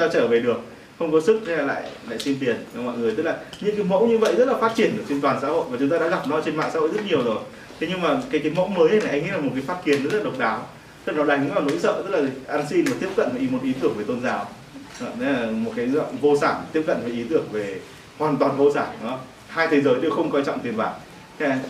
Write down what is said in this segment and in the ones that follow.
ra trở về được, không có sức thế là lại lại xin tiền cho mọi người, tức là những cái mẫu như vậy rất là phát triển ở trên toàn xã hội và chúng ta đã gặp nó trên mạng xã hội rất nhiều rồi. Thế nhưng mà cái cái mẫu mới này, anh nghĩ là một cái phát kiến rất là độc đáo, tức là nó đánh vào nỗi sợ, tức là ăn xin và tiếp cận với một ý tưởng về tôn giáo. Đấy là một cái dạng vô sản, tiếp cận với ý tưởng về hoàn toàn vô sản đó hai thế giới đều không coi trọng tiền bạc.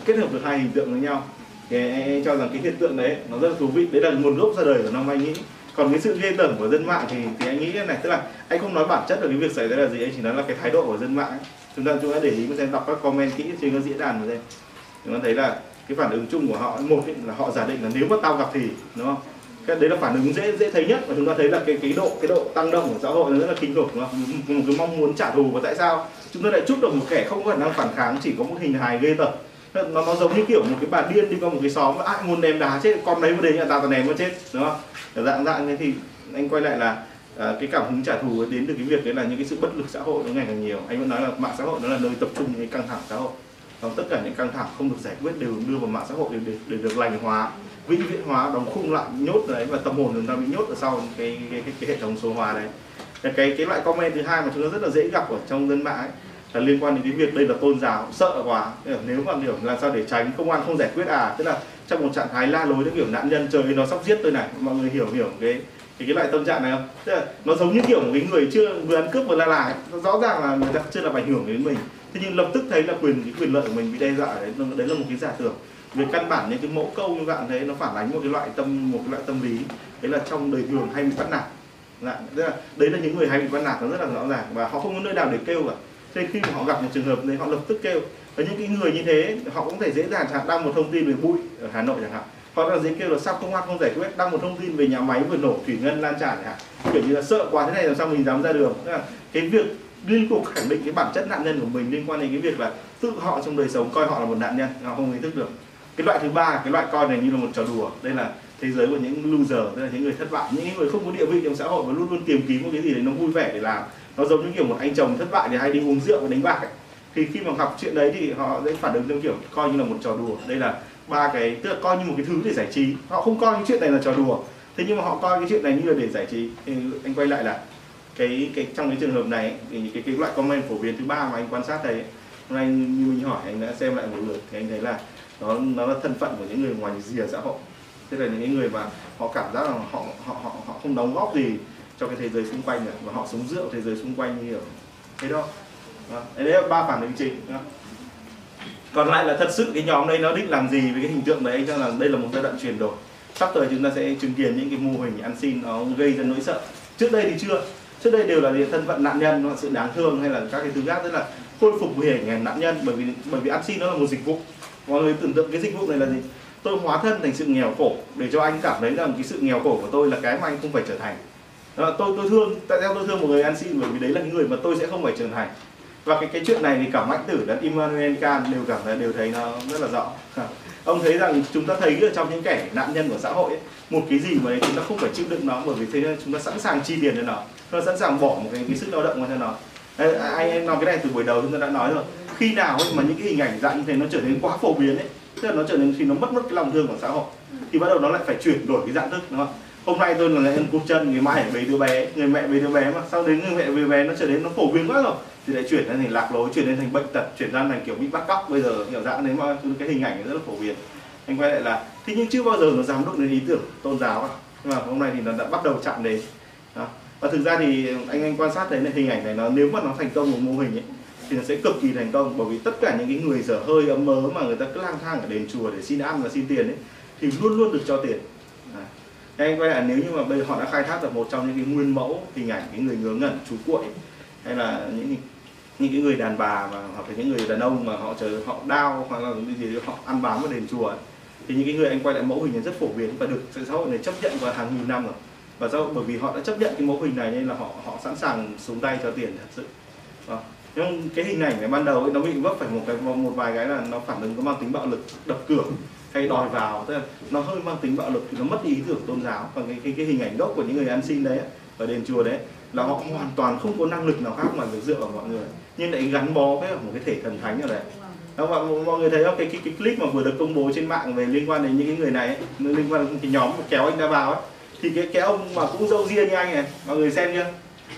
Kết hợp được hai hình tượng với nhau. Thì anh cho rằng cái hiện tượng đấy nó rất là thú vị. Đấy là nguồn gốc ra đời của năm anh nghĩ còn cái sự ghê tởm của dân mạng thì thì anh nghĩ này, tức là anh không nói bản chất được cái việc xảy ra là gì, anh chỉ nói là cái thái độ của dân mạng ấy. chúng ta chúng ta để ý xem đọc các comment kỹ trên các diễn đàn rồi đây chúng ta thấy là cái phản ứng chung của họ, một là họ giả định là nếu mà tao gặp thì, đúng không? Cái đấy là phản ứng dễ dễ thấy nhất. Và chúng ta thấy là cái cái độ cái độ tăng động của xã hội nó rất là kinh khủng, đúng không? một cái mong muốn trả thù và tại sao? Chúng ta lại chúc được một kẻ không có khả năng phản kháng, chỉ có một hình hài ghê tởm. Nó nó giống như kiểu một cái bà điên đi qua một cái xóm, ai muốn ném đá chết, con đấy mà đấy nhà tao tao ném nó chết đúng không? Dạng dạng như thì anh quay lại là à, cái cảm hứng trả thù đến từ cái việc đấy là những cái sự bất lực xã hội nó ngày càng nhiều. Anh vẫn nói là mạng xã hội nó là nơi tập trung những cái căng thẳng xã hội. Còn tất cả những căng thẳng không được giải quyết đều đưa vào mạng xã hội để, để, để được lành hóa vĩnh viễn hóa đóng khung lại nhốt đấy và tâm hồn chúng ta bị nhốt ở sau cái cái, cái, cái hệ thống số hóa đấy. Cái cái loại comment thứ hai mà chúng ta rất là dễ gặp ở trong dân mạng ấy là liên quan đến cái việc đây là tôn giáo sợ quá. Ờ, nếu mà kiểu làm sao để tránh công an không giải quyết à? Tức là trong một trạng thái la lối theo kiểu nạn nhân trời nó sắp giết tôi này. Mọi người hiểu hiểu cái cái cái loại tâm trạng này không? Tức là nó giống như kiểu một cái người chưa vừa ăn cướp vừa la lại rõ ràng là người ta chưa làm ảnh hưởng đến mình. Thế nhưng lập tức thấy là quyền cái quyền lợi của mình bị đe dọa đấy. Đấy là một cái giả tưởng. Về căn bản những cái mẫu câu như bạn thấy nó phản ánh một cái loại tâm một cái loại tâm lý. Đấy là trong đời thường hay bị bắt nạt. Dạ, đấy là, đấy là những người hay bị bắt nạt nó rất là rõ ràng và họ không có nơi nào để kêu cả thế khi mà họ gặp một trường hợp đấy, họ lập tức kêu. Và những cái người như thế, họ cũng thể dễ dàng chẳng đăng một thông tin về bụi ở Hà Nội chẳng hạn. Họ là dễ kêu là sao công an không giải quyết, đăng một thông tin về nhà máy vừa nổ thủy ngân lan tràn chẳng hạn. Kiểu như là sợ quá thế này làm sao mình dám ra đường. Là cái việc, liên tục khẳng định cái bản chất nạn nhân của mình liên quan đến cái việc là tự họ trong đời sống coi họ là một nạn nhân, họ không ý thức được. Cái loại thứ ba, cái loại coi này như là một trò đùa. Đây là thế giới của những loser tức là những người thất bại, những người không có địa vị trong xã hội và luôn luôn tìm kiếm một cái gì đấy nó vui vẻ để làm nó giống như kiểu một anh chồng thất bại thì hay đi uống rượu và đánh bạc ấy. thì khi mà gặp chuyện đấy thì họ sẽ phản ứng theo kiểu coi như là một trò đùa. Đây là ba cái, tức là coi như một cái thứ để giải trí. Họ không coi cái chuyện này là trò đùa. Thế nhưng mà họ coi cái chuyện này như là để giải trí. Thì anh quay lại là cái cái, trong cái trường hợp này thì cái cái loại comment phổ biến thứ ba mà anh quan sát thấy hôm nay như mình hỏi anh đã xem lại một lượt thì anh thấy là nó nó là thân phận của những người ngoài rìa xã hội. Tức là những người mà họ cảm giác là họ họ họ họ không đóng góp gì cho cái thế giới xung quanh nữa và họ sống dựa thế giới xung quanh như hiểu thế đó. Đấy là ba phản ứng chính, đó. còn lại là thật sự cái nhóm đây nó định làm gì với cái hình tượng đấy, anh cho rằng đây là một giai đoạn chuyển đổi. Sắp tới chúng ta sẽ chứng kiến những cái mô hình ăn xin nó gây ra nỗi sợ. Trước đây thì chưa. Trước đây đều là thân phận nạn nhân, nó sự đáng thương hay là các cái thứ khác, tức là khôi phục về hình ảnh nạn nhân bởi vì bởi vì ăn xin nó là một dịch vụ. Mọi người tưởng tượng cái dịch vụ này là gì? Tôi hóa thân thành sự nghèo khổ để cho anh cảm thấy rằng cái sự nghèo khổ của tôi là cái mà anh không phải trở thành đó, tôi tôi thương tại sao tôi thương một người ăn xin bởi vì đấy là những người mà tôi sẽ không phải trở thành. Và cái cái chuyện này thì cả mạnh tử lẫn Immanuel Kant đều cảm thấy đều thấy nó rất là rõ. Ông thấy rằng chúng ta thấy ở trong những kẻ nạn nhân của xã hội ấy, một cái gì mà chúng ta không phải chịu đựng nó bởi vì thế chúng ta sẵn sàng chi tiền cho nó. Chúng ta sẵn sàng bỏ một cái, cái sức lao động cho nó. Đấy, anh em nói cái này từ buổi đầu chúng ta đã nói rồi. Khi nào ấy mà những cái hình ảnh dạng như thế nó trở nên quá phổ biến ấy tức là nó trở nên khi nó mất mất cái lòng thương của xã hội thì bắt đầu nó lại phải chuyển đổi cái dạng thức đúng không hôm nay tôi là nhân cụt chân người mai bế đứa bé, người mẹ bế đứa bé mà. Sau đến người mẹ bế bé nó trở đến nó phổ biến quá rồi. Thì lại chuyển lên thành lạc lối, chuyển lên thành bệnh tật, chuyển ra thành kiểu bị bắt cóc. Bây giờ hiểu dạng đấy mà, cái hình ảnh rất là phổ biến. Anh quay lại là, thế nhưng chưa bao giờ nó dám đụng đến ý tưởng tôn giáo à. Nhưng mà hôm nay thì nó đã bắt đầu chạm đến. Đó. và thực ra thì anh anh quan sát thấy là hình ảnh này nó, nếu mà nó thành công một mô hình ấy, thì nó sẽ cực kỳ thành công. Bởi vì tất cả những cái người dở hơi, ấm mớ mà người ta cứ lang thang ở đền chùa để xin ăn và xin tiền ấy, thì luôn luôn được cho tiền. Thế anh quay lại nếu như mà bây giờ họ đã khai thác được một trong những cái nguyên mẫu hình ảnh cái người ngớ ngẩn chú cuội hay là những những cái người đàn bà mà hoặc là những người đàn ông mà họ chờ họ đau hoặc là cái gì họ ăn bám vào đền chùa ấy. thì những cái người anh quay lại mẫu hình này rất phổ biến và được xã hội này chấp nhận qua hàng nghìn năm rồi và do bởi vì họ đã chấp nhận cái mẫu hình này nên là họ họ sẵn sàng xuống tay cho tiền thật sự à. nhưng cái hình ảnh này ban đầu ấy, nó bị vấp phải một cái một vài cái là nó phản ứng có mang tính bạo lực đập cửa hay đòi vào tức là nó hơi mang tính bạo lực thì nó mất ý tưởng tôn giáo và cái cái, cái hình ảnh gốc của những người ăn xin đấy ở đền chùa đấy là họ hoàn toàn không có năng lực nào khác mà được dựa vào mọi người. Nhưng lại gắn bó với một cái thể thần thánh ở đấy. Các bạn mọi người thấy không? Cái, cái cái clip mà vừa được công bố trên mạng về liên quan đến những cái người này ấy, liên quan đến cái nhóm kéo anh ra vào ấy thì cái cái ông mà cũng dâu riêng như anh này mọi người xem chưa?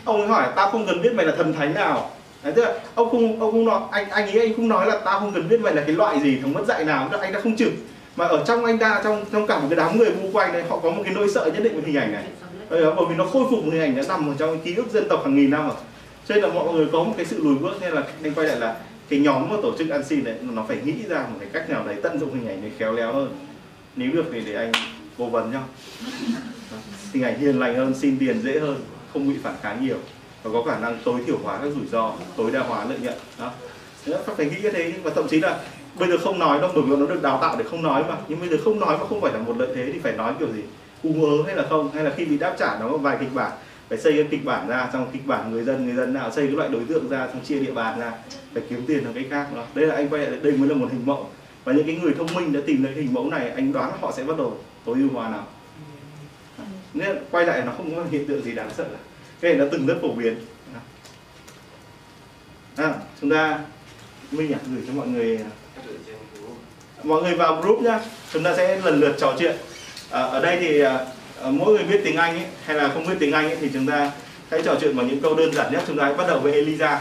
Ông ấy hỏi tao không cần biết mày là thần thánh nào. Đấy, tức là ông không ông không nói anh anh ấy anh không nói là tao không cần biết mày là cái loại gì thằng mất dạy nào. Anh đã không chửi mà ở trong anh ta, trong trong cả một cái đám người vu quanh này họ có một cái nỗi sợ nhất định với hình ảnh này. Bởi vì nó khôi phục một hình ảnh đã nằm ở trong ký ức dân tộc hàng nghìn năm rồi. Cho nên là mọi người có một cái sự lùi bước, nên là nên quay lại là cái nhóm mà tổ chức ăn xin đấy, nó phải nghĩ ra một cái cách nào đấy tận dụng hình ảnh này khéo léo hơn. Nếu được thì để anh cố vấn nhau hình ảnh hiền lành hơn, xin tiền dễ hơn, không bị phản kháng nhiều. Và có khả năng tối thiểu hóa các rủi ro, tối đa hóa lợi nhuận, đó. Phải nghĩ như thế và thậm chí là bây giờ không nói đâu bởi là nó được đào tạo để không nói mà. Nhưng bây giờ không nói mà không phải là một lợi thế thì phải nói kiểu gì? U ớ hay là không? Hay là khi bị đáp trả nó có vài kịch bản? Phải xây cái kịch bản ra trong kịch bản người dân người dân nào xây cái loại đối tượng ra xong chia địa bàn ra phải kiếm tiền ở cái khác đó. Đây là anh quay lại đây mới là một hình mẫu. Và những cái người thông minh đã tìm thấy hình mẫu này anh đoán họ sẽ bắt đầu tối ưu hóa nào nên quay lại nó không có hiện tượng gì đáng sợ cả. Cái này nó từng rất phổ biến. À, chúng ta minh à, gửi cho mọi người à, mọi người vào group nhá chúng ta sẽ lần lượt trò chuyện. À, ở đây thì à, à, mỗi người biết tiếng Anh ấy, hay là không biết tiếng Anh ấy, thì chúng ta hãy trò chuyện bằng những câu đơn giản nhất. Chúng ta hãy bắt đầu với Elisa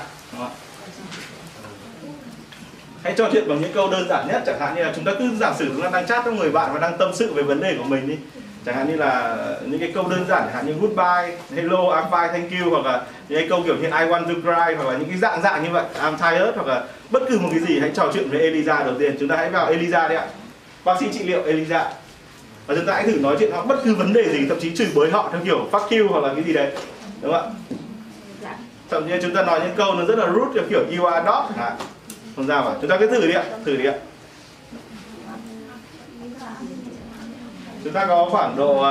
hãy trò chuyện bằng những câu đơn giản nhất chẳng hạn như là chúng ta cứ giả sử chúng ta đang chat với người bạn và đang tâm sự về vấn đề của mình đi chẳng hạn như là những cái câu đơn giản chẳng hạn như goodbye, hello, I'm fine, thank you hoặc là những cái câu kiểu như I want to cry hoặc là những cái dạng dạng như vậy, I'm tired hoặc là bất cứ một cái gì hãy trò chuyện với Eliza đầu tiên. Chúng ta hãy vào Eliza đi ạ. Bác sĩ trị liệu Eliza. Và chúng ta hãy thử nói chuyện họ bất cứ vấn đề gì thậm chí chửi bới họ theo kiểu fuck you hoặc là cái gì đấy. Đúng không ạ? Thậm chí chúng ta nói những câu nó rất là rude theo kiểu you are dog hả? không sao mà. Chúng ta cứ thử đi ạ thử đi ạ. Chúng ta có khoảng độ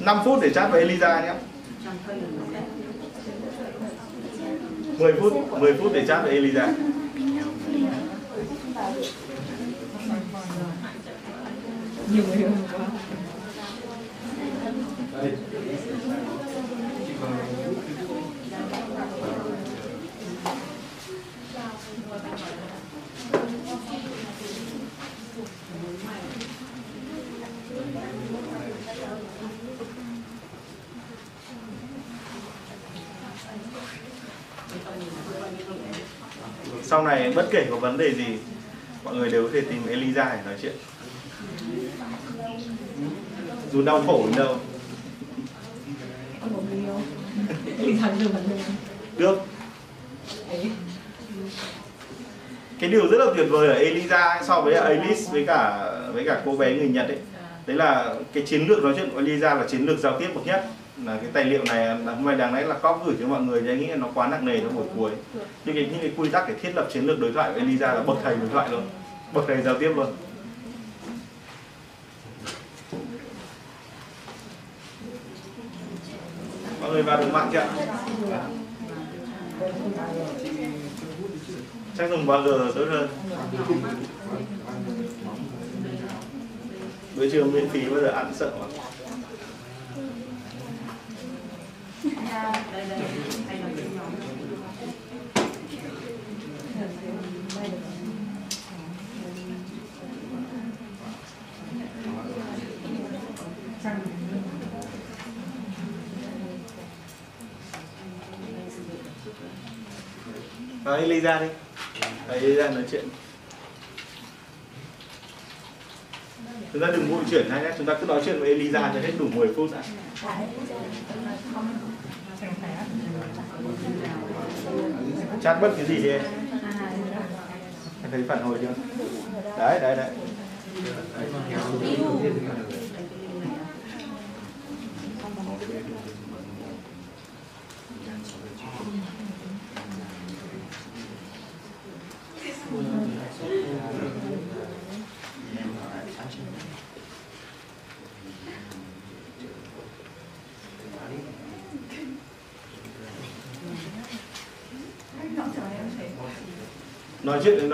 5 phút để chat với Elisa nhé. 10 phút 10 phút để chat với Elisa nhiều người quá sau này bất kể có vấn đề gì mọi người đều có thể tìm Elisa để nói chuyện. Dù đau khổ đến đâu. Được. Cái điều rất là tuyệt vời ở Elisa so với Alice với cả với cả cô bé người Nhật ấy đấy là cái chiến lược nói chuyện của Elisa là chiến lược giao tiếp bậc nhất là cái tài liệu này hôm nay đáng lẽ là có gửi cho mọi người, thì anh nghĩ là nó quá nặng nề trong buổi. Cuối nhưng cái, những cái quy tắc để thiết lập chiến lược đối thoại của Eliza là bậc thầy đối thoại luôn. Bậc thầy giao tiếp luôn. Mọi người vào được mạng chưa chắc dùng 3G tốt hơn. Bữa trưa miễn phí bao giờ ăn sợ mà ly ra đi. Đấy, ra nói chuyện. Chúng ta đừng vội chuyển hay nhé. Chúng ta cứ nói chuyện với Elisa cho hết đủ 10 phút đã. Chat bất cái gì đi em thấy phản hồi chưa? Đấy, đấy, đấy.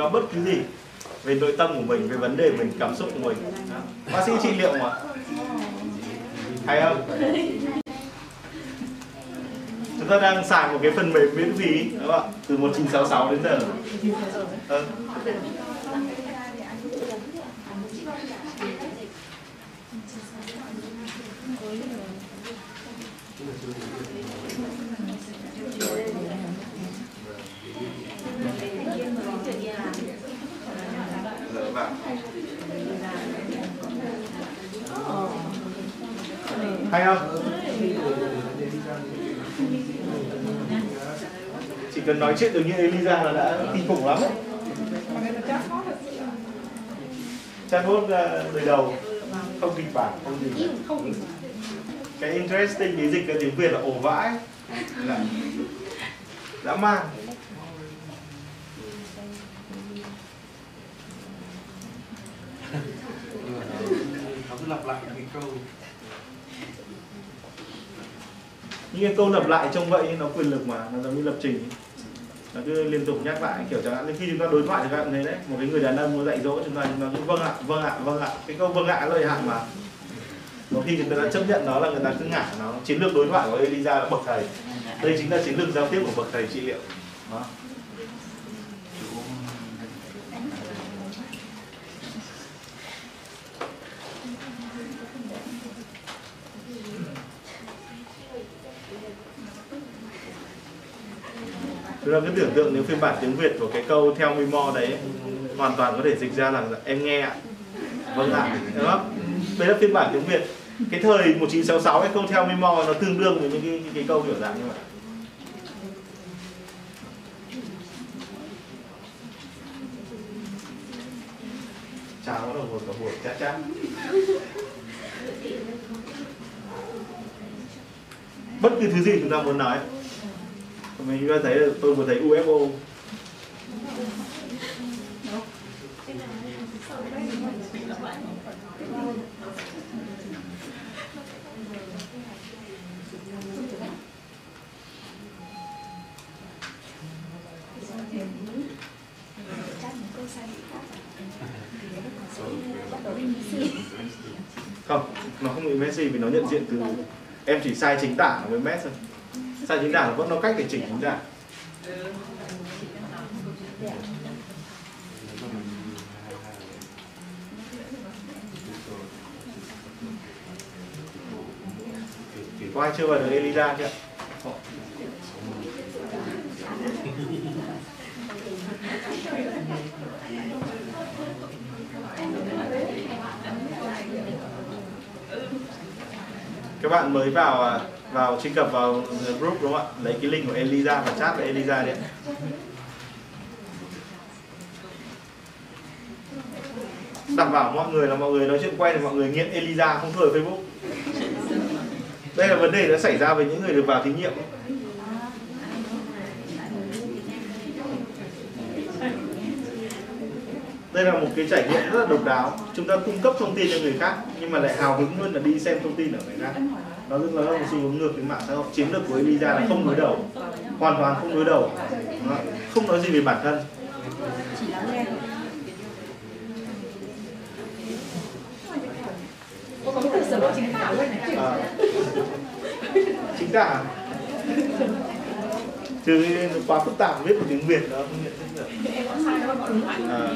Nói bất cứ gì về nội tâm của mình, về vấn đề mình, cảm xúc của mình. Bác sĩ trị liệu mà. Hay không? Chúng ta đang xài một cái phần mềm miễn phí, đúng không ạ? Từ 1966 đến giờ. Ừ. hay không? Chỉ cần nói chuyện được như Eliza là đã kinh khủng lắm đấy chatbot ờ, đời đầu. Không kịch bản không gì cái interesting cái dịch cái tiếng việt là ổ vãi. Là dã man. Lặp lại cái câu những cái câu lặp lại trông vậy nó quyền lực mà, nó giống như lập trình. Ấy. nó cứ liên tục nhắc lại kiểu chẳng hạn như khi chúng ta đối thoại thì các bạn thấy đấy, một cái người đàn ông muốn dạy dỗ chúng ta chúng ta cứ vâng ạ vâng ạ vâng ạ. Cái câu vâng ạ lợi hạn mà. Có khi người ta đã chấp nhận nó là người ta cứ ngả nó. Chiến lược đối thoại của Elisa là bậc thầy. Đây chính là chiến lược giao tiếp của bậc thầy trị liệu. Đó. Chúng ta cứ tưởng tượng nếu phiên bản tiếng Việt của cái câu theo Mimo đấy hoàn toàn có thể dịch ra là em nghe ạ. Vâng ạ, đúng không? Đấy là phiên bản tiếng Việt. Cái thời 1966 cái câu theo Mimo nó tương đương với những cái, cái câu kiểu dạng như vậy. Chào nó là một cả buổi chát chát. Bất cứ thứ gì chúng ta muốn nói mình đã thấy là tôi vừa thấy UFO không, nó không bị Messi vì nó nhận diện từ em chỉ sai chính tả với Messi thôi sai chính tả vẫn có cách để chỉnh chính tả có ai chưa vào được Elisa chưa? Các bạn mới vào à, vào, truy cập vào group đúng không ạ? Lấy cái link của eliza và chat với eliza đi ạ. đảm bảo mọi người là mọi người nói chuyện quay thì mọi người nghiện eliza, không thôi Facebook. Đây là vấn đề đã xảy ra với những người được vào thí nghiệm. Đây là một cái trải nghiệm rất là độc đáo. Chúng ta cung cấp thông tin cho người khác, nhưng mà lại hào hứng luôn là đi xem thông tin ở người khác nó rất là một xu hướng ngược với mạng xã hội. Chiến lược của Elisa là không đối đầu. Hoàn toàn không đối đầu. Không nói gì về bản thân. Từ à, chính tả. Nó quá phức tạp viết một tiếng Việt nó không nhận thức được. À,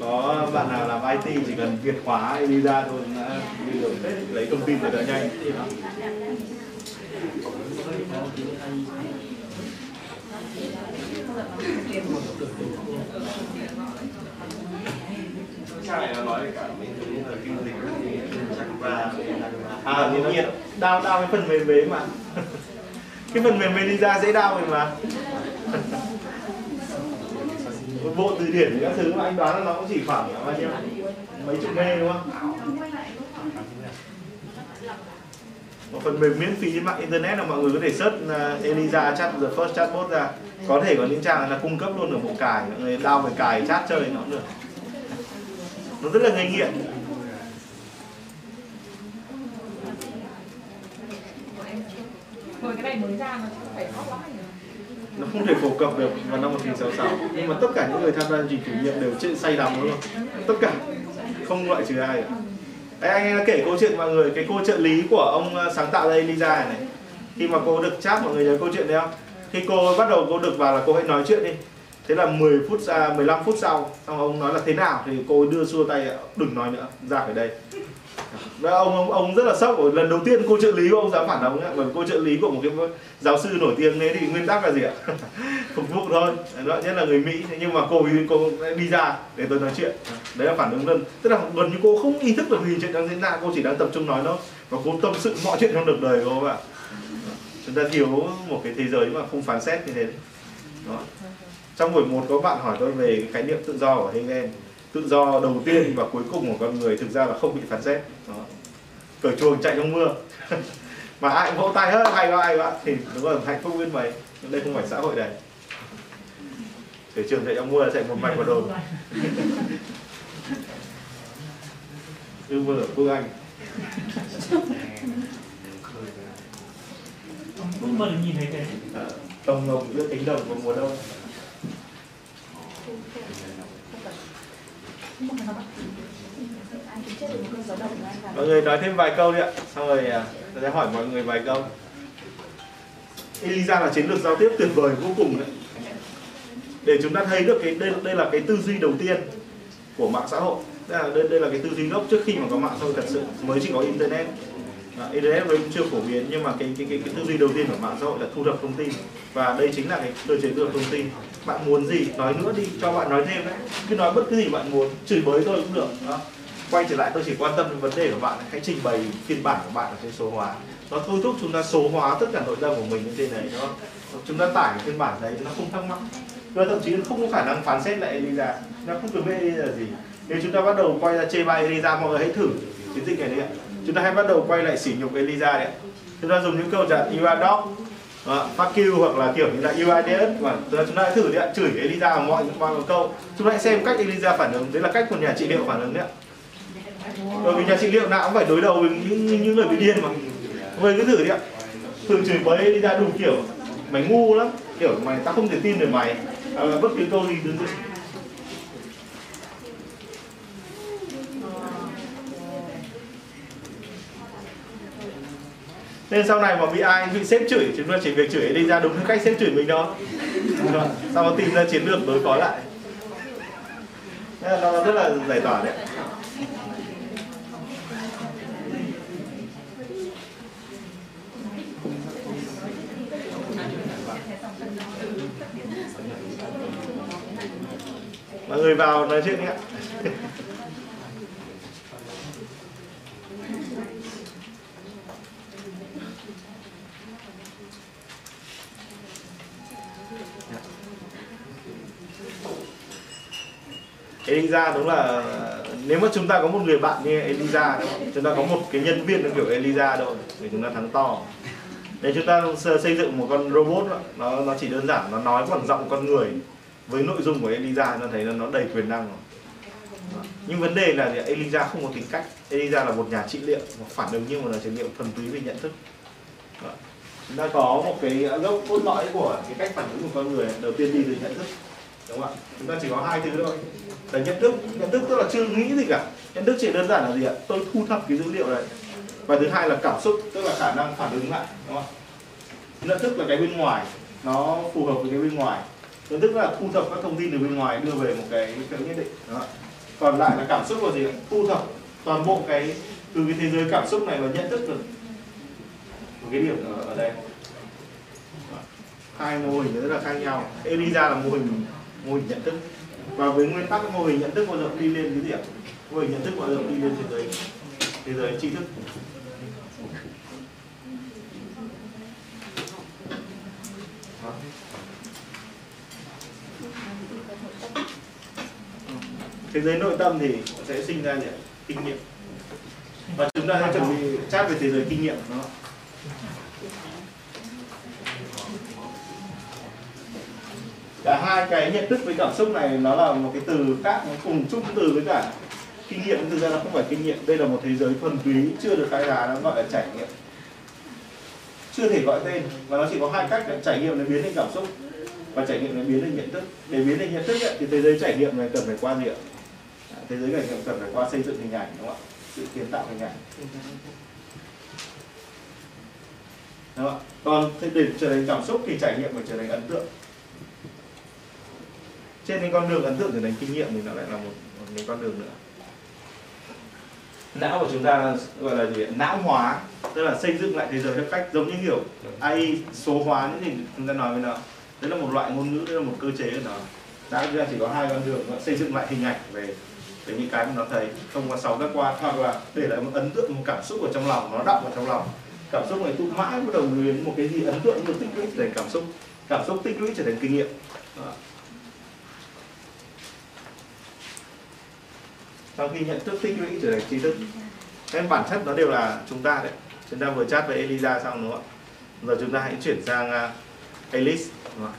có bạn nào làm IT chỉ cần việt hóa ra thôi, đã đi được hết lấy thông tin để đỡ nhanh. Cha này nó nói cả mấy thứ như là kinh dịch thì chắc và à thì nhiên. Đao đao cái phần mềm đấy mà. Cái phần mềm Elisa dễ đao rồi mà. Một bộ từ điển các thứ mà anh đoán là nó cũng chỉ khoảng bao nhiêu? Mấy chục nghe đúng không? Một phần mềm miễn phí trên mạng internet là mọi người có thể search uh, Elisa chat the first chatbot ra. Có thể có những trang là cung cấp luôn ở bộ cài mọi người đao về cài chat chơi nó cũng được. Nó rất là gây nghiện Rồi cái này mới ra nó phải hot lắm nó không thể phổ cập được vào năm 1966 nhưng mà tất cả những người tham gia chương trình nhiệm đều trên say đắm đúng không tất cả. Không loại trừ ai cả. Đấy, anh đã kể câu chuyện mọi người cái cô trợ lý của ông ờ, sáng tạo ra Elisa này, này. Khi mà cô được chat mọi người nhớ câu chuyện đấy không? Khi cô bắt đầu cô được vào là cô hãy nói chuyện đi. Thế là 10 phút ra 15 phút sau xong ông nói là thế nào thì cô đưa xua tay đừng nói nữa ra khỏi đây. Đó, ông, ông ông rất là sốc. Lần đầu tiên cô trợ lý của ông dám phản ứng bởi cô trợ lý của một cái giáo sư nổi tiếng đấy thì nguyên tắc là gì ạ? Phục vụ thôi. Đó nhất là người mỹ. Nhưng mà cô cô đi ra để tôi nói chuyện. Đấy là phản ứng lần tức là gần như cô không ý thức được gì chuyện đang diễn ra. Cô chỉ đang tập trung nói thôi. Và cô tâm sự mọi chuyện trong cuộc đời của cô bạn chúng ta thiếu một cái thế giới mà không phán xét như thế. Đó. trong buổi một có bạn hỏi tôi về cái khái niệm tự do của Hegel tự do đầu tiên và cuối cùng của con người thực ra là không bị phán xét. Đó. cởi chuồng chạy trong mưa. Mà ai cũng vỗ tay hết hay quá hay quá. Thì đúng là hạnh phúc biết mấy. Đây không phải xã hội này. Cởi trường chạy trong mưa chạy một mạch vào đồn. Ư mơ ở phương anh. Bao giờ nhìn thấy cái Tông ngọc giữa cánh đồng vào mùa đông Mọi người nói thêm vài câu đi ạ. Xong rồi à, tôi sẽ hỏi mọi người vài câu. Elisa là chiến lược giao tiếp tuyệt vời vô cùng đấy. Để chúng ta thấy được cái đây đây là cái tư duy đầu tiên của mạng xã hội. Đây là đây, đây là cái tư duy gốc trước khi mà có mạng xã hội thật sự. Mới chỉ có internet. À, internet mới chưa phổ biến nhưng mà cái cái, cái cái tư duy đầu tiên của mạng xã hội là thu thập thông tin. Và đây chính là cái cơ chế thu thập thông tin bạn muốn gì, nói nữa đi, cho bạn nói thêm đấy. Cứ nói bất cứ gì bạn muốn, chửi bới tôi cũng được đó. quay trở lại tôi chỉ quan tâm đến vấn đề của bạn, hãy trình bày phiên bản của bạn ở trên số hóa. Nó thôi thúc chúng ta số hóa tất cả nội dung của mình lên trên đấy đó chúng ta tải cái phiên bản đấy, nó không thắc mắc. Và thậm chí không có khả năng phán xét lại Elisa nó không cần biết là gì. Nếu chúng ta bắt đầu quay ra chê bai Eliza, mọi người hãy thử chiến dịch này đi ạ. Chúng ta hãy bắt đầu quay lại sỉ nhục Eliza đấy ạ. Chúng ta dùng những câu trả you are dog. Ờ, fuck you hoặc là kiểu như là you are dead. Và chúng ta hãy thử đi ạ. Chửi Eliza mọi mọi một câu. Chúng ta hãy xem cách Eliza phản ứng. Đấy là cách một nhà trị liệu phản ứng đấy ạ. Bởi vì nhà trị liệu nào cũng phải đối đầu với những, những người bị điên mà. Người cứ thử đi ạ. Thử chửi bới Eliza đủ kiểu. Mày ngu lắm. Kiểu mày tao không thể tin được mày. À, bất cứ câu gì từ nên sau này mà bị ai bị sếp chửi chúng ta chỉ việc chửi đi, ra đúng cái cách sếp chửi mình đó sau đó tìm ra chiến lược đối phó lại. Nên nó rất là giải tỏa đấy. Mọi người vào nói chuyện nhé Eliza đúng là nếu mà chúng ta có một người bạn như Eliza, chúng ta có một cái nhân viên như kiểu Eliza đâu thì chúng ta thắng to. Nên chúng ta xây dựng một con robot nó nó chỉ đơn giản nó nói bằng giọng con người với nội dung của Eliza nó thấy là nó đầy quyền năng rồi. nhưng vấn đề là Eliza không có tính cách. Eliza là một nhà trị liệu một phản ứng như một là trị liệu thuần túy về nhận thức. Chúng ta có một cái gốc cốt lõi của cái cách phản ứng của con người. Đầu tiên đi từ nhận thức đúng không ạ? Chúng ta chỉ có hai thứ thôi. Là nhận thức. Nhận thức tức là chưa nghĩ gì cả. Nhận thức chỉ đơn giản là gì ạ? Tôi thu thập cái dữ liệu này và thứ hai là cảm xúc tức là khả năng phản ứng lại đúng không ạ? Nhận thức là cái bên ngoài. Nó phù hợp với cái bên ngoài. Nhận thức là thu thập các thông tin từ bên ngoài đưa về một cái cái nhất định đúng không? còn lại là cảm xúc là gì ạ? thu thập toàn bộ cái từ cái thế giới cảm xúc này và nhận thức được một cái điểm ở, ở đây. Hai mô hình rất là khác nhau. Elisa là mô hình mô hình nhận thức. Và với nguyên tắc mô hình nhận thức bao giờ đi lên cái gì ạ? Mô hình nhận thức bao giờ đi lên thế giới thế giới tri thức. Thế giới nội tâm thì sẽ sinh ra gì kinh nghiệm. Và chúng ta sẽ chuẩn bị chat về thế giới kinh nghiệm đó cả hai cái nhận thức với cảm xúc này nó là một cái từ khác nó cùng chung từ với cả kinh nghiệm. Thực ra nó không phải kinh nghiệm. Đây là một thế giới thuần túy chưa được khai phá nó gọi là trải nghiệm. Chưa thể gọi tên và nó chỉ có hai cách để trải nghiệm để biến thành cảm xúc và trải nghiệm để biến thành nhận thức. Để biến thành nhận thức ấy, thì thế giới trải nghiệm này cần phải qua gì ạ? Thế giới trải nghiệm cần phải qua xây dựng hình ảnh đúng không ạ? Sự kiến tạo hình ảnh. Đúng không ạ? Còn để trở thành cảm xúc thì trải nghiệm phải trở thành ấn tượng trên cái con đường ấn tượng trở thành kinh nghiệm thì nó lại là một, một cái con đường nữa. Não của chúng ta gọi là gì não hóa tức là xây dựng lại thế giới theo cách giống như kiểu AI số hóa những gì chúng ta nói với nó. Đấy là một loại ngôn ngữ đấy là một cơ chế của nó. Não chúng ta chỉ có hai con đường nó xây dựng lại hình ảnh về về những cái mà nó thấy. Thông qua sáu giác quan hoặc là để lại một ấn tượng một cảm xúc ở trong lòng nó đọng vào trong lòng. Cảm xúc này tụ mãi bắt đầu luyến một cái gì ấn tượng được tích lũy trở thành cảm xúc. Cảm xúc tích lũy trở thành kinh nghiệm. Đó. Sau khi nhận thức tích lũy trở thành trí thức nên bản chất nó đều là chúng ta đấy. Chúng ta vừa chat với Elisa xong đúng không ạ? Giờ chúng ta hãy chuyển sang à, uh, Alice đúng không? ạ?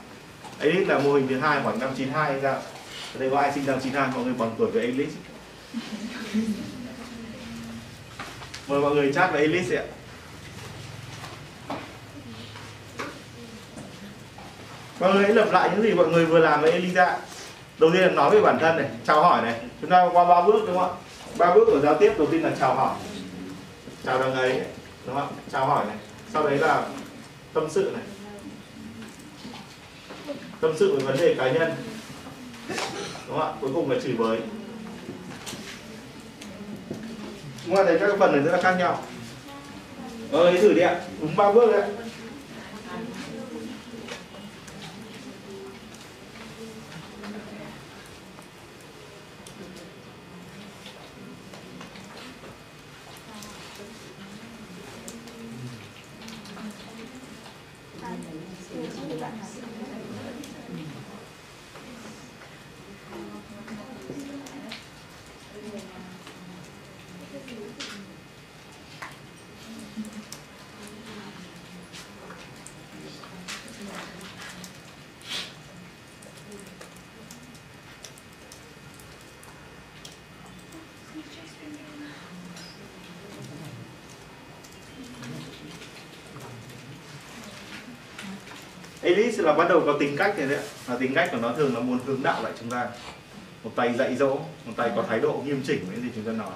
Alice là mô hình thứ hai khoảng năm 92 hay sao ở đây có ai sinh năm 92 mọi người bằng tuổi với Alice mời mọi người chat với Alice ạ. Mọi người hãy lặp lại những gì mọi người vừa làm với Elisa đầu tiên là nói về bản thân này, chào hỏi này. Chúng ta qua ba bước đúng không ạ? Ba bước của giao tiếp đầu tiên là chào hỏi. Chào đằng ấy, đúng không ạ? Chào hỏi này. Sau đấy là tâm sự này. Tâm sự về vấn đề cá nhân. Đúng không ạ? Cuối cùng là chửi bới. Ngoài đấy các phần này rất là khác nhau. Ờ lấy thử đi ạ. Đúng ba bước đấy ạ Alice là bắt đầu có tính cách này đấy là tính cách của nó thường nó muốn hướng đạo lại chúng ta. Một tay dạy dỗ, một tay có thái độ nghiêm chỉnh với những gì chúng ta nói.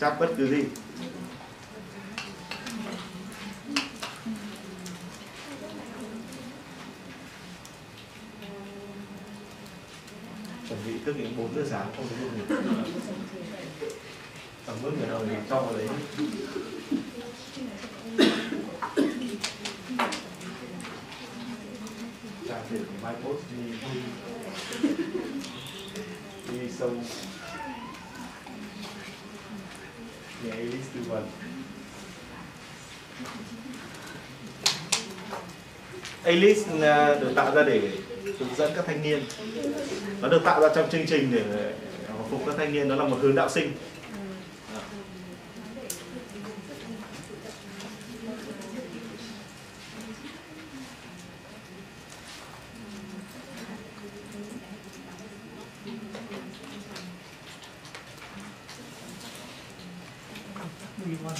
Chắc bất cứ gì chuẩn bị thức đến 4 giờ sáng không thấy buồn ngủ tầm bước người đầu thì cho vào đấy trả tiền của mai post đi đi đi sâu nhà Vâng. Alice Alice được tạo ra để hướng dẫn các thanh niên. Nó được tạo ra trong chương trình để phục các thanh niên. Đó là một hướng đạo sinh Đi qua.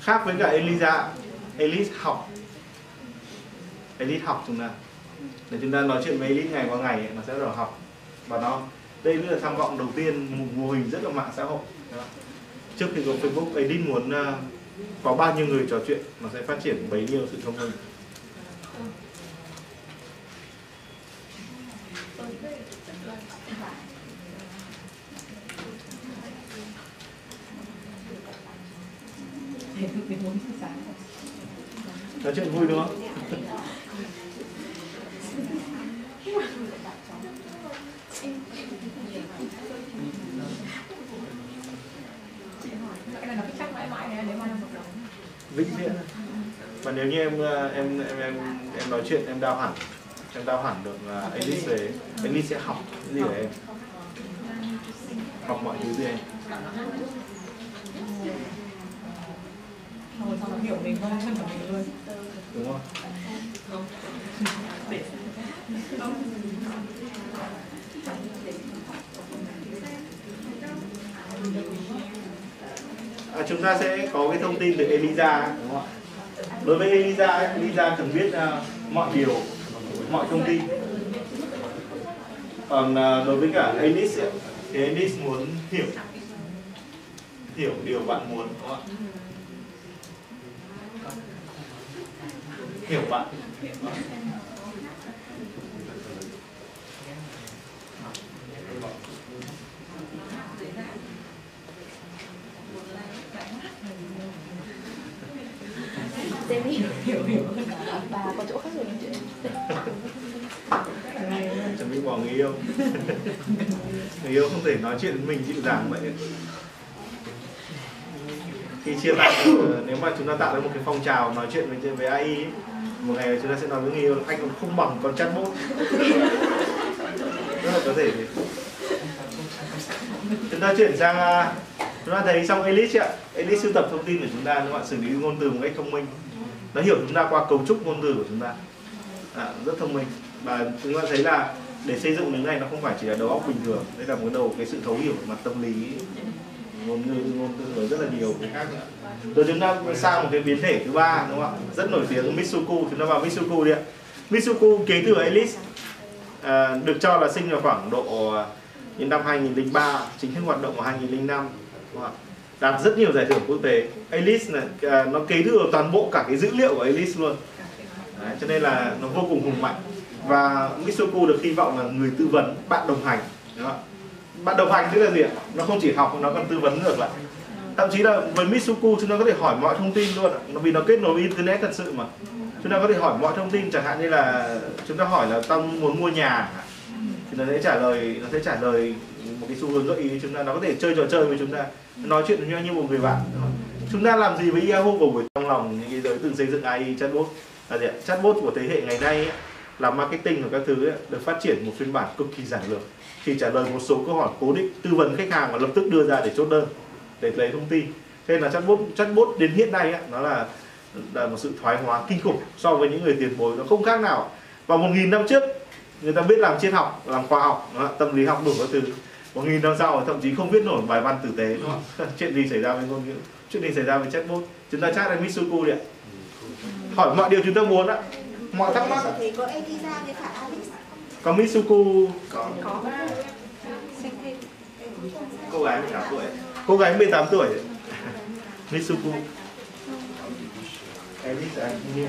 khác với cả Elisa. Elise học. Elise học chúng ta. Để chúng ta nói chuyện với Elise ngày qua ngày ấy, nó sẽ bắt học. Và nó đây là tham vọng đầu tiên một mô hình rất là mạng xã hội. Trước khi có Facebook Elise muốn uh, có bao nhiêu người trò chuyện nó sẽ phát triển bấy nhiêu sự thông minh Để thức đến 4 giờ sáng. nói chuyện vui đúng không Cái này nó cứ chắc mãi mãi này nếu mà nó một đống. vĩnh viễn và nếu như em uh, em em em em nói chuyện em đao hẳn em đao hẳn được uh, Elise về Elise sẽ học cái gì của em học mọi thứ từ em Xong rồi xong nó hiểu mình hơn chân của mình luôn đúng không Để à, chúng ta sẽ có cái thông tin từ Elisa đúng không ạ đối với Elisa Elisa cần biết uh, mọi điều mọi thông tin. Còn uh, đối với cả Alice thì Alice muốn hiểu hiểu điều bạn muốn đúng không ạ? Hiểu bạn Jamie. Hiểu hiểu hơn bà có chỗ khác rồi nói chuyện. Chuẩn bị bỏ người yêu. Người yêu không thể nói chuyện với mình dịu dàng vậy. Khi chia tay ờ, nếu mà chúng ta tạo ra một cái phong trào nói chuyện với với AI ấy, một ngày chúng ta sẽ nói với người yêu anh còn không bằng con chatbot. Rất là có thể. Chúng ta chuyển sang à, chúng ta thấy xong Elite ạ. Elite sưu tập thông tin của chúng ta các bạn xử lý ngôn từ một cách thông minh nó hiểu chúng ta qua cấu trúc ngôn từ của chúng ta. À, rất thông minh. Và chúng ta thấy là để xây dựng đến này nó không phải chỉ là đầu óc bình thường. Đây là một đầu cái sự thấu hiểu về mặt tâm lý ngôn ngữ ngôn từ rất là nhiều. Cái khác nữa rồi chúng ta sang một cái biến thể thứ ba đúng không ạ? Rất nổi tiếng Mitsuku chúng ta vào Mitsuku đi ạ. Mitsuku kế thừa Alice à, được cho là sinh vào khoảng độ à, những năm 2003 chính thức hoạt động vào 2005 đúng không ạ? Đạt rất nhiều giải thưởng quốc tế. Alice này à, nó kế thừa toàn bộ cả cái dữ liệu của Alice luôn. Đấy, cho nên là nó vô cùng hùng mạnh. Và Mitsuko được hy vọng là người tư vấn bạn đồng hành. Đúng không? bạn đồng hành tức là gì ạ? Nó không chỉ học nó còn tư vấn ngược lại. Thậm chí là với Mitsuko chúng ta có thể hỏi mọi thông tin luôn ạ. nó vì nó kết nối với internet thật sự mà. Chúng ta có thể hỏi mọi thông tin chẳng hạn như là chúng ta hỏi là tao muốn mua nhà thì nó sẽ trả lời nó sẽ trả lời một cái xu hướng gợi ý chúng ta. Nó có thể chơi trò chơi với chúng ta nói chuyện với nhau như một người bạn. Chúng ta làm gì với Yahoo vào buổi trong lòng những cái giới từng xây dựng AI chatbot? Là gì ạ? chatbot của thế hệ ngày nay ấy, làm marketing và các thứ ấy, được phát triển một phiên bản cực kỳ giản lược. Chỉ trả lời một số câu hỏi cố định tư vấn khách hàng và lập tức đưa ra để chốt đơn để lấy thông tin. Thế nên là chatbot chatbot đến hiện nay ấy, nó là là một sự thoái hóa kinh khủng so với những người tiền bối. Nó không khác nào vào một nghìn năm trước người ta biết làm triết học làm khoa học tâm lý học đủ các thứ một nghìn năm sau thậm chí không viết nổi bài văn tử tế. Đúng không? chuyện gì xảy ra với ngôn ngữ? Chuyện gì xảy ra với chatbot? Chúng ta chat với Mitsuku đi ạ. Hỏi mọi điều chúng ta muốn ạ. Mọi thắc mắc ạ. thì có Elisa với cả Alice có Mitsuku. Có. Cô gái 18 tuổi cô gái 18 tuổi Mitsuku. Alice anh Nhiên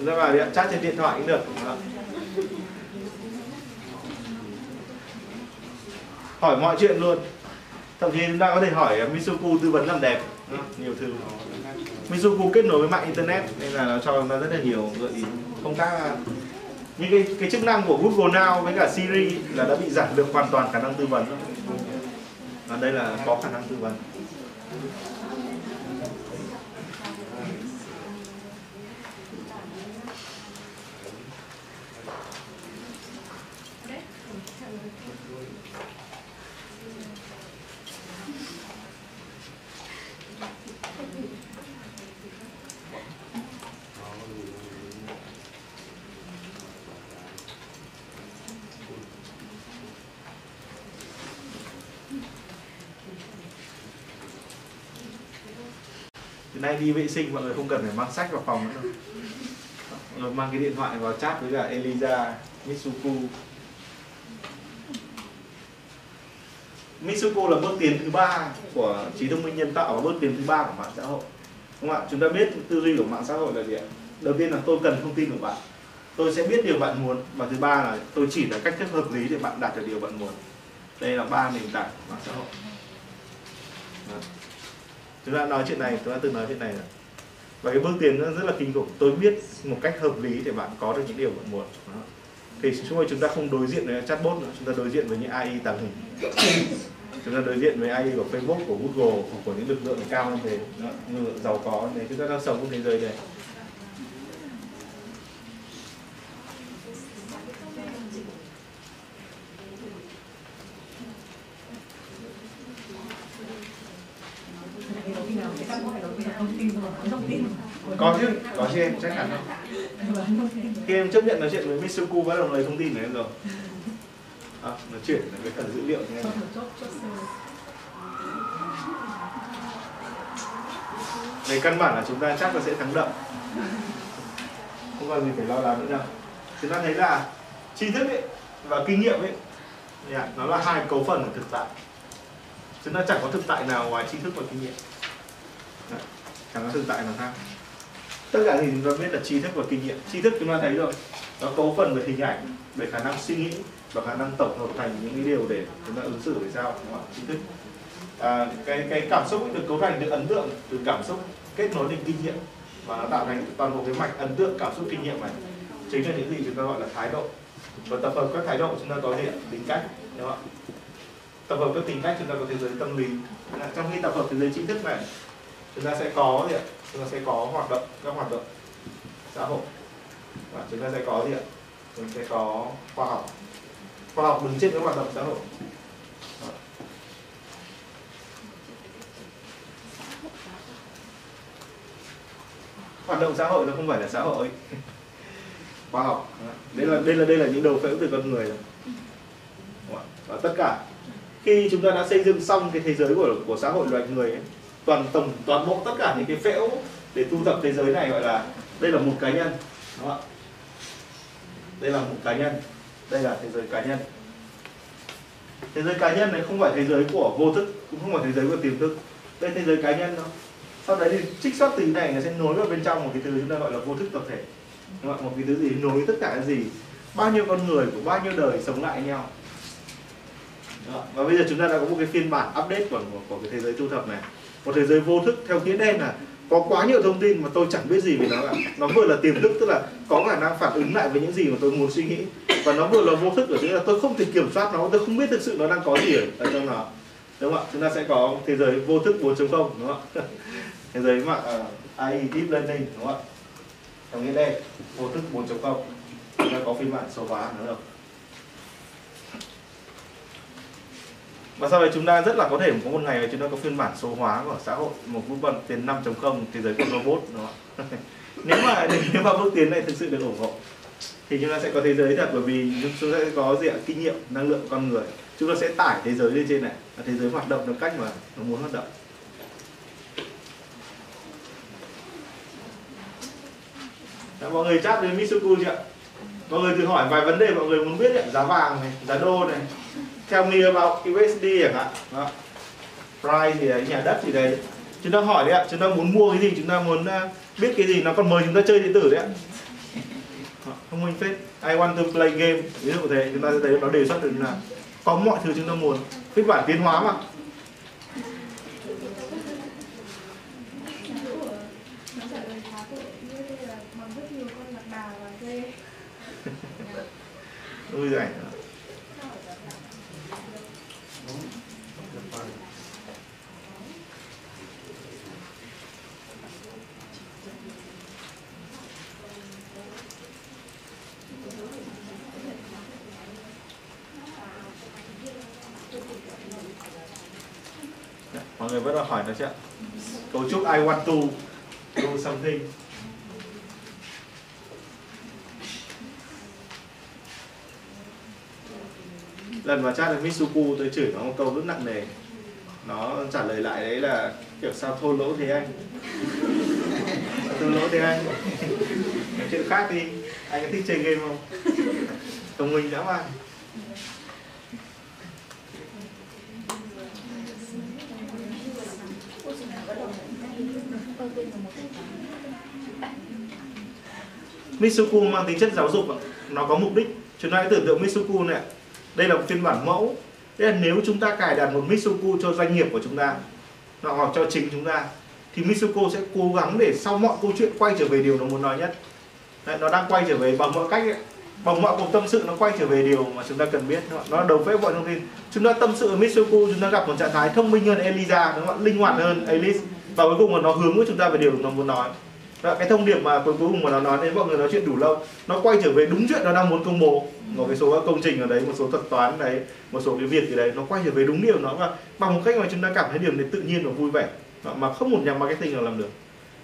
chúng ta vào điện chat trên điện thoại cũng được Đó. hỏi mọi chuyện luôn thậm chí chúng ta có thể hỏi ờ, Mitsuku tư vấn làm đẹp Đó, nhiều thứ Mitsuku kết nối với mạng internet nên là nó cho chúng ta rất là nhiều gợi ý công tác à, những cái cái chức năng của Google Now với cả Siri là đã bị giảm được hoàn toàn khả năng tư vấn rồi. Và đây là có khả năng tư vấn. Từ nay đi vệ sinh mọi người không cần phải mang sách vào phòng nữa đâu. Mọi người mang cái điện thoại vào chat với cả Eliza, Mitsuku. Mitsuku là bước tiến thứ ba của trí thông minh nhân tạo và bước tiến thứ ba của mạng xã hội. Đúng không ạ? Chúng ta biết tư duy của mạng xã hội là gì ạ? Đầu tiên là tôi cần thông tin của bạn. Tôi sẽ biết điều bạn muốn và thứ ba là tôi chỉ là cách thức hợp lý để bạn đạt được điều bạn muốn. Đây là ba nền tảng của mạng xã hội. Đó chúng ta nói chuyện này chúng ta từng nói chuyện này rồi và cái bước tiến nó rất là kinh khủng. Tôi biết một cách hợp lý để bạn có được những điều bạn muốn. Đó. thì chúng tôi chúng ta không đối diện với chatbot nữa. Chúng ta đối diện với những AI tàng hình. Chúng ta đối diện với AI của Facebook của Google của, của những lực lượng cao hơn thế. Lực lượng giàu có này chúng ta đang sống trong thế giới này trăm có phải đầu tiên là thông tin rồi thông tin có chứ có chứ em chắc chắn không? khi em chấp nhận nói chuyện với Mitsuku bắt đầu lấy thông tin của em rồi. À, nó chuyển cái cả dữ liệu cho em về căn bản là chúng ta chắc là sẽ thắng đậm. Không còn gì phải lo lắng nữa đâu. Chúng ta thấy là tri thức ấy và kinh nghiệm ấy yeah, nó là hai cấu phần của thực tại. Chúng ta chẳng có thực tại nào ngoài tri thức và kinh nghiệm. Chẳng có thực tại nào khác tất cả thì chúng ta biết là tri thức và kinh nghiệm. Tri thức chúng ta thấy rồi. Nó cấu phần về hình ảnh về khả năng suy nghĩ và khả năng tổng hợp thành những cái điều để chúng ta ứng xử với sao đúng không ạ? Tri thức. À, cái cái cảm xúc được cấu thành từ ấn tượng từ cảm xúc kết nối đến kinh nghiệm và nó tạo thành toàn bộ cái mạch ấn tượng cảm xúc kinh nghiệm này. Chính là những gì chúng ta gọi là thái độ. Và tập hợp các thái độ chúng ta có gì tính cách đúng không ạ? Tập hợp các tính cách chúng ta có thế giới tâm lý. Trong khi tập hợp thế giới trí thức này chúng ta sẽ có gì ạ? Chúng ta sẽ có hoạt động các hoạt động xã hội. Và chúng ta sẽ có gì ạ? chúng ta sẽ có khoa học. Khoa học đứng trên các hoạt động xã hội. Hoạt động xã hội nó không phải là xã hội. Khoa học. Đây là đây là đây là những đầu phễu từ con người rồi. Và tất cả khi chúng ta đã xây dựng xong cái thế giới của của xã hội loài người ấy, toàn tổng toàn bộ tất cả những cái phễu để thu thập thế giới này gọi là đây là một cá nhân đúng không ạ? Đây là một cá nhân đây là thế giới cá nhân. Thế giới cá nhân này không phải thế giới của vô thức cũng không phải thế giới của tiềm thức. Đây thế giới cá nhân đó. sau đấy thì trích xuất từ này nó sẽ nối vào bên trong một cái thứ chúng ta gọi là vô thức tập thể. Đúng không? một cái thứ gì nối tất cả cái gì bao nhiêu con người của bao nhiêu đời sống lại với nhau. Và bây giờ chúng ta đã có một cái phiên bản update của, của, của cái thế giới thu thập này một thế giới vô thức theo nghĩa đen là có quá nhiều thông tin mà tôi chẳng biết gì về nó cả. Nó vừa là tiềm thức tức là có khả năng phản ứng lại với những gì mà tôi muốn suy nghĩ. Và nó vừa là vô thức ở nghĩa là tôi không thể kiểm soát nó tôi không biết thực sự nó đang có gì ở, trong nó. Đúng không ạ? Chúng ta sẽ có thế giới vô thức 4.0 đúng không ạ? Thế giới mà ờ, uh, AI deep learning đúng không ạ? Theo nghĩa đen vô thức 4.0 chúng ta có phiên bản số hóa nữa rồi và sau đấy chúng ta rất là có thể có một ngày chúng ta có phiên bản số hóa của xã hội một bước bằng tiến 5.0 thế giới của robot đúng không ạ? Nếu mà nếu mà bước tiến này thực sự được ủng hộ thì chúng ta sẽ có thế giới thật bởi vì chúng ta sẽ có gì ạ? Kinh nghiệm năng lượng con người. Chúng ta sẽ tải thế giới lên trên này và thế giới hoạt động theo cách mà nó muốn hoạt động. Đã, mọi người chat với Mitsuku chưa ạ? Mọi người thử hỏi vài vấn đề mọi người muốn biết ạ, giá vàng này, giá đô này, tell me about USD chẳng hạn, đó. price đấy, nhà đất gì đấy. Chúng ta hỏi đấy ạ, chúng ta muốn mua cái gì, chúng ta muốn uh, biết cái gì, nó còn mời chúng ta chơi điện tử đấy ạ. Thông minh phết. I want to play game, ví dụ thế, chúng ta sẽ thấy nó đề xuất được là có mọi thứ chúng ta muốn. Phiên bản tiến hóa mà. Nó trả lời khá tội như đây là bằng rất nhiều con lạc đà và dê Ui giời. Đấy, mọi người vẫn đầu hỏi nó chứ ạ? Cấu trúc I want to do something. Lần mà chat được Mitsuku, tôi chửi nó một câu rất nặng nề. Nó trả lời lại đấy là kiểu sao thô lỗ thế anh? Sao thô lỗ thế anh? Nói chuyện khác đi. Anh có thích chơi game không? Thông minh dã man Mitsuku mang tính chất giáo dục nó có mục đích. Chúng ta hãy tưởng tượng Mitsuku này đây là một phiên bản mẫu. Thế là nếu chúng ta cài đặt một Mitsuku cho doanh nghiệp của chúng ta hoặc cho chính chúng ta thì Mitsuku sẽ cố gắng để sau mọi câu chuyện quay trở về điều nó muốn nói nhất. Đấy, nó đang quay trở về bằng mọi cách ấy. bằng mọi cuộc tâm sự nó quay trở về điều mà chúng ta cần biết nó đầu phép mọi thông tin. Chúng ta tâm sự ở Mitsuku chúng ta gặp một trạng thái thông minh hơn Eliza đúng không ạ? Linh hoạt hơn Alice. Và cuối cùng là nó hướng với chúng ta về điều nó muốn nói đó, cái thông điệp mà cuối cùng mà nó nói đến mọi người nói chuyện đủ lâu nó quay trở về đúng chuyện nó đang muốn công bố. Một cái số các công trình ở đấy một số thuật toán đấy một số cái việc gì đấy nó quay trở về đúng điều nó và bằng một cách mà chúng ta cảm thấy điểm này tự nhiên và vui vẻ. Mà, mà không một nhà marketing nào làm được.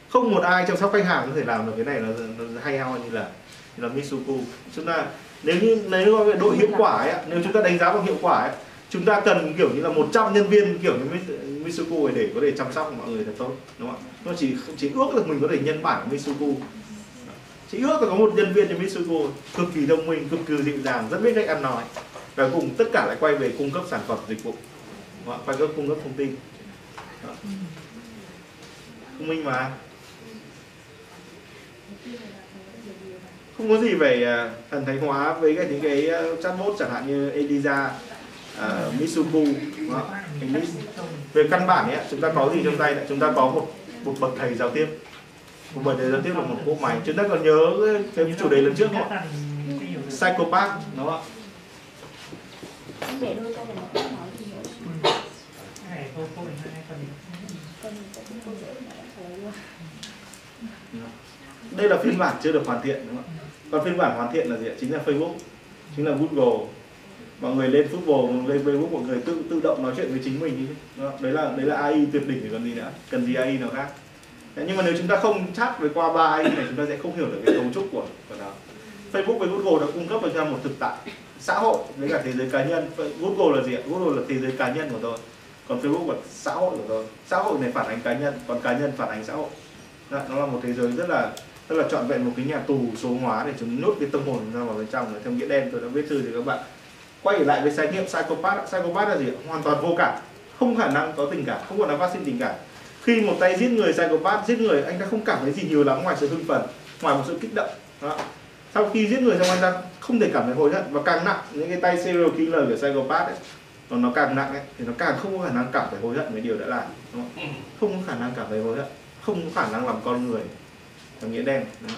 Không một ai chăm sóc khách hàng có thể làm được cái này nó, nó hay ho như là như là Mitsuku chúng ta nếu như nếu nói về độ hiệu quả ấy, nếu chúng ta đánh giá bằng hiệu quả ấy, chúng ta cần kiểu như là 100 nhân viên kiểu như Mitsuku để có thể chăm sóc mọi người thật tốt đúng không ạ? Nó chỉ chỉ ước được mình có thể nhân bản của Mitsuku chỉ ước là có một nhân viên như Mitsuko cực kỳ thông minh cực kỳ dịu dàng rất biết cách ăn nói. Và cùng tất cả lại quay về cung cấp sản phẩm dịch vụ. Đúng quay cấp cung cấp thông tin. Đó. thông minh mà. Không có gì về uh, thần thánh hóa với cái những cái uh, chatbot chẳng hạn như Eliza, à, uh, Mitsuku đúng không về căn bản ấy, chúng ta có gì trong tay chúng ta có một một bậc thầy giao tiếp. Một bậc thầy giao tiếp là một cỗ máy. Chúng ta còn nhớ cái, cái chủ đề lần trước không ạ? Psychopath đúng không ạ? Đây là phiên bản chưa được hoàn thiện đúng không ạ? Còn phiên bản hoàn thiện là gì ạ? Chính là Facebook chính là Google mọi người lên football lên Facebook mọi người tự tự động nói chuyện với chính mình đấy là đấy là AI tuyệt đỉnh thì còn gì nữa cần gì AI nào khác. Đấy, nhưng mà nếu chúng ta không chat với qua ba AI này chúng ta sẽ không hiểu được cái cấu trúc của của nó. Facebook với Google đã cung cấp cho chúng ta một thực tại xã hội với cả thế giới cá nhân. Google là gì ạ? Google là thế giới cá nhân của tôi còn Facebook là xã hội của tôi. Xã hội này phản ánh cá nhân còn cá nhân phản ánh xã hội. Đó, nó là một thế giới rất là rất là trọn vẹn một cái nhà tù số hóa để chúng nhốt cái tâm hồn ra vào bên trong. Theo nghĩa đen tôi đã viết thư thì các bạn quay lại với khái niệm psychopath psychopath là gì hoàn toàn vô cảm không khả năng có tình cảm không khả năng phát sinh tình cảm khi một tay giết người psychopath giết người anh ta không cảm thấy gì nhiều lắm ngoài sự hưng phấn ngoài một sự kích động Đó. sau khi giết người xong anh ta không thể cảm thấy hối hận và càng nặng những cái tay serial killer của psychopath ấy nó nó càng nặng ấy thì nó càng không có khả năng cảm thấy hối hận với điều đã làm đúng không? không có khả năng cảm thấy hối hận không có khả năng làm con người theo nghĩa đen Đó.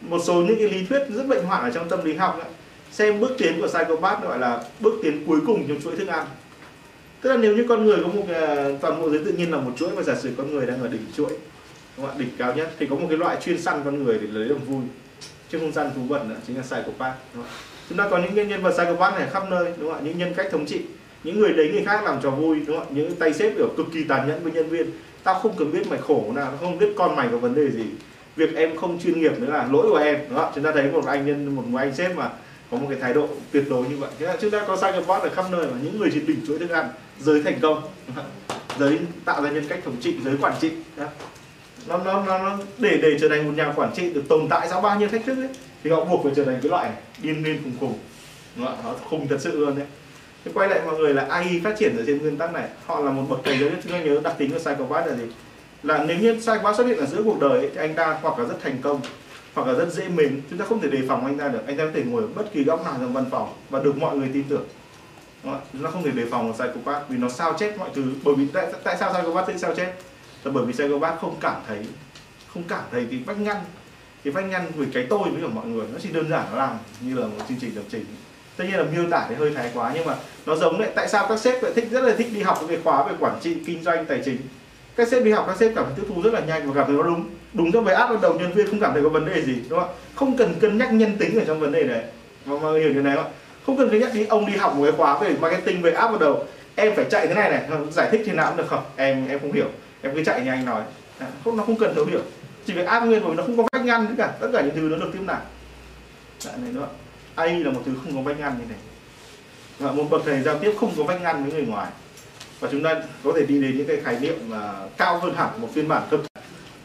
một số những cái lý thuyết rất bệnh hoạn ở trong tâm lý học ấy, xem bước tiến của psychopath gọi là bước tiến cuối cùng trong chuỗi thức ăn. Tức là nếu như con người có một cái, toàn bộ giới tự nhiên là một chuỗi và giả sử con người đang ở đỉnh chuỗi đúng không ạ? Đỉnh cao nhất thì có một cái loại chuyên săn con người để lấy làm vui chứ không săn thú vật nữa chính là psychopath đúng không? chúng ta có những nhân- vật psychopath này khắp nơi đúng không ạ? Những nhân cách thống trị những người đấy người khác làm trò vui đúng không ạ? Những tay sếp kiểu cực kỳ tàn nhẫn với nhân viên. Tao không cần biết mày khổ nào tao không biết con mày có vấn đề gì. Việc em không chuyên nghiệp nữa là lỗi của em đúng không ạ? chúng ta thấy một anh nhân một người anh sếp mà có một cái thái độ tuyệt đối như vậy. Thế là chúng ta có psychopath ở khắp nơi mà những người chỉ đỉnh chuỗi thức ăn giới thành công giới tạo ra nhân cách thống trị giới quản trị. Đó. nó, nó, nó, nó để để trở thành một nhà quản trị được tồn tại sau bao nhiêu thách thức ấy, thì họ buộc phải trở thành cái loại này, điên điên khùng khùng. Đúng không nó khùng thật sự luôn đấy. Thế quay lại mọi người là AI phát triển ở trên nguyên tắc này họ là một bậc thầy giới chúng ta nhớ đặc tính của psychopath là gì? Là nếu như psychopath xuất hiện ở giữa cuộc đời ấy, thì anh ta hoặc là rất thành công hoặc là rất dễ mến. Chúng ta không thể đề phòng anh ta được. Anh ta có thể ngồi ở bất kỳ góc nào trong văn phòng và được mọi người tin tưởng. Đúng không? chúng ta không thể đề phòng một psychopath vì nó sao chết mọi thứ. Bởi vì tại, tại sao psychopath sẽ sao chết là bởi vì psychopath không cảm thấy không cảm thấy cái vách ngăn cái vách ngăn với cái tôi với cả mọi người. Nó chỉ đơn giản nó làm như là một chương trình lập trình. Tất nhiên là miêu tả thì hơi thái quá nhưng mà nó giống đấy tại sao các sếp lại thích rất là thích đi học về khóa về quản trị kinh doanh tài chính các sếp đi học các sếp cảm thấy tiếp thu rất là nhanh và cảm thấy nó đúng. Đúng cho với áp vào đầu nhân viên không cảm thấy có vấn đề gì đúng không ạ? Không cần cân nhắc nhân tính ở trong vấn đề này. Mọi người hiểu như này không ạ? Không cần cân nhắc đi ông đi học một cái khóa về marketing về áp vào đầu em phải chạy thế này này giải thích thế nào cũng được không? Em em không hiểu. Em cứ chạy như anh nói. À, không nó không cần thấu hiểu. Chỉ việc áp nguyên rồi nó không có vách ngăn tất cả tất cả những thứ nó được tiếp nạp. Dạ, này nữa. AI là một thứ không có vách ngăn như này. Và một bậc thầy giao tiếp không có vách ngăn với người ngoài và chúng ta có thể đi đến những cái khái niệm là cao hơn hẳn một phiên bản cấp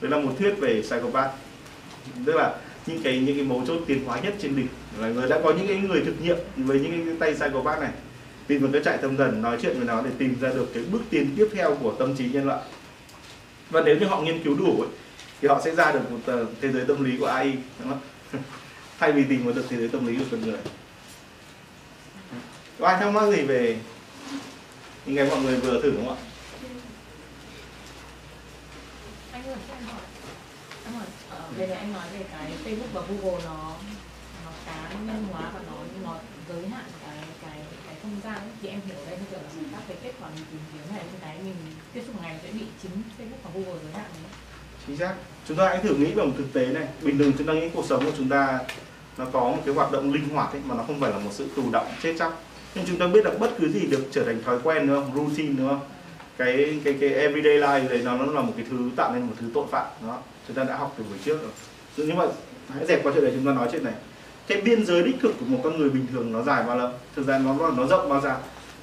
đấy là một thuyết về psychopath. Tức là những cái những cái mấu chốt tiến hóa nhất trên đỉnh. Là người đã có những cái người thực nghiệm với những cái tay psychopath này. Tìm một cái trại tâm thần nói chuyện với nó để tìm ra được cái bước tiến tiếp theo của tâm trí nhân loại. Và nếu như họ nghiên cứu đủ ấy, thì họ sẽ ra được một tờ thế giới tâm lý của AI đúng không? thay vì tìm một được thế giới tâm lý của con người. Có ai thắc mắc gì về những cái mọi người vừa thử đúng không ạ? Anh ơi cho em hỏi. Anh hỏi về này anh nói về cái Facebook và Google nó nó cá nhân hóa và nó nó giới hạn cái cái cái không gian ấy. thì em hiểu đây như kiểu là các cái kết quả mình tìm kiếm này những cái mình tiếp xúc ngày sẽ bị chính Facebook và Google giới hạn đấy. Chính xác. Chúng ta hãy thử nghĩ vào một thực tế này. Bình thường chúng ta nghĩ cuộc sống của chúng ta nó có một cái hoạt động linh hoạt ấy, mà nó không phải là một sự tù động chết chóc nhưng chúng ta biết là bất cứ gì được trở thành thói quen đúng không? Routine đúng không? Cái cái cái everyday life đấy nó nó là một cái thứ tạo nên một thứ tội phạm đó chúng ta đã học từ buổi trước rồi. Nhưng mà hãy dẹp qua chuyện này chúng ta nói chuyện này. Cái biên giới đích thực của một con người bình thường nó dài bao lâu? Thực ra nó nó rộng bao xa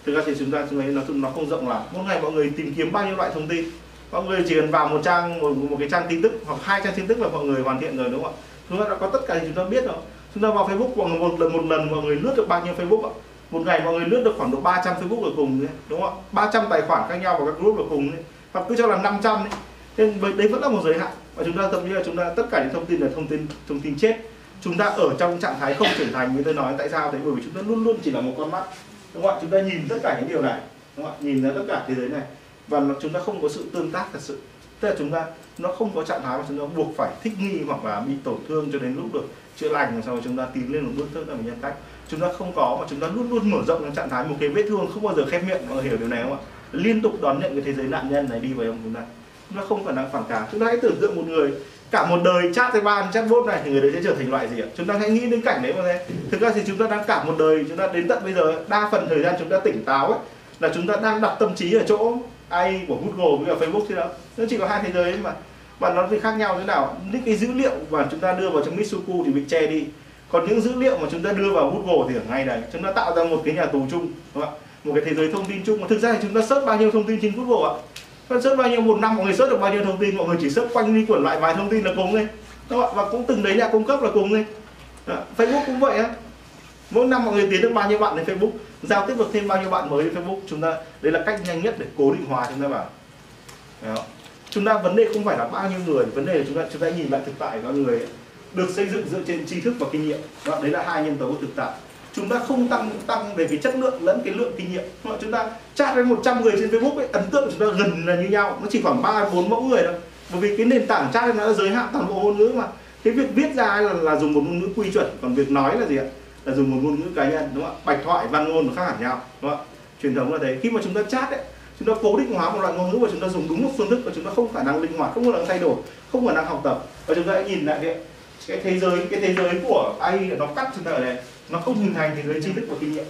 thực ra thì chúng ta chúng ấy nó nó không rộng lắm. Mỗi ngày mọi người tìm kiếm bao nhiêu loại thông tin? Mọi người chỉ cần vào một trang một, một cái trang tin tức hoặc hai trang tin tức là mọi người hoàn thiện rồi đúng không ạ? Chúng ta đã có tất cả thì chúng ta biết rồi. Chúng ta vào Facebook một lần một lần mọi người lướt được bao nhiêu Facebook ạ? Một ngày mọi người lướt được khoảng độ 300 Facebook là cùng đấy, đúng không ạ? 300 tài khoản khác nhau vào các group là cùng đấy. hoặc cứ cho là 500 đấy. Nên đấy vẫn là một giới hạn. Và chúng ta thậm chí là chúng ta tất cả những thông tin là thông tin thông tin chết. Chúng ta ở trong trạng thái không trưởng thành như tôi nói tại sao? Thế bởi vì chúng ta luôn luôn chỉ là một con mắt đúng không ạ? Chúng ta nhìn tất cả những điều này đúng không ạ? Nhìn ra tất cả thế giới này. Và chúng ta không có sự tương tác thật sự. Tức là chúng ta nó không có trạng thái mà chúng ta buộc phải thích nghi hoặc là bị tổn thương cho đến lúc được chữa lành rồi sau đó chúng ta tiến lên một bước thức là mình nhân cách. Chúng ta không có mà chúng ta luôn luôn mở rộng trong trạng thái một cái vết thương, không bao giờ khép miệng mọi người hiểu điều này không ạ? Liên tục đón nhận cái thế giới nạn nhân này đi vào trong chúng ta. Chúng ta không phải năng phản cảm chúng ta hãy tưởng tượng một người, cả một đời chat với ban chatbot này, thì người đấy sẽ trở thành loại gì ạ? Chúng ta hãy nghĩ đến cảnh đấy mà thế thực ra thì chúng ta đang cả một đời, chúng ta đến tận bây giờ đa phần thời gian chúng ta tỉnh táo ấy, là chúng ta đang đặt tâm trí ở chỗ AI của Google với cả Facebook thế đó nó chỉ có hai thế giới mà và nó thì khác nhau thế nào? Những cái dữ liệu mà chúng ta đưa vào trong Mitsuku thì bị che đi. Còn những dữ liệu mà chúng ta đưa vào Google thì ở ngay đây chúng ta tạo ra một cái nhà tù chung, đúng không ạ? Một cái thế giới thông tin chung. Mà thực ra thì chúng ta search bao nhiêu thông tin trên Google ạ? Bạn search bao nhiêu một năm, mọi người search được bao nhiêu thông tin, mọi người chỉ search quanh đi quẩn lại vài thông tin là cùng thôi. Đúng không ạ? Và cũng từng đấy nhà cung cấp là cùng thôi. Facebook cũng vậy á. Mỗi năm mọi người tiến được bao nhiêu bạn lên Facebook, giao tiếp được thêm bao nhiêu bạn mới lên Facebook. Chúng ta, đấy là cách nhanh nhất để cố định hóa chúng ta bảo không? Chúng ta vấn đề không phải là bao nhiêu người vấn đề là chúng ta chúng ta nhìn lại thực tại con người ấy, được xây dựng dựa trên tri thức và kinh nghiệm. Vâng Đó, đấy là hai nhân tố của thực tại. Chúng ta không tăng tăng về cái chất lượng lẫn cái lượng kinh nghiệm. Vâng chúng ta chat với 100 người trên Facebook ấy, ấn tượng chúng ta gần là như nhau. Nó chỉ khoảng ba bốn mẫu người thôi. Bởi vì cái nền tảng chat nó giới hạn toàn bộ ngôn ngữ mà. Cái việc viết ra là, là dùng một ngôn ngữ quy chuẩn còn việc nói là gì ạ? Là dùng một ngôn ngữ cá nhân đúng không ạ? Bạch thoại văn ngôn nó khác hẳn nhau đúng không ạ? Truyền thống là thế. Khi mà chúng ta chat ấy chúng ta cố định hóa một loại ngôn ngữ và chúng ta dùng đúng một phương thức và chúng ta không khả năng linh hoạt không khả năng thay đổi không khả năng học tập. Và chúng ta hãy nhìn lại cái cái thế giới cái thế giới của AI nó cắt chúng ta ở đây. Nó không hình thành thế giới tri thức và kinh nghiệm.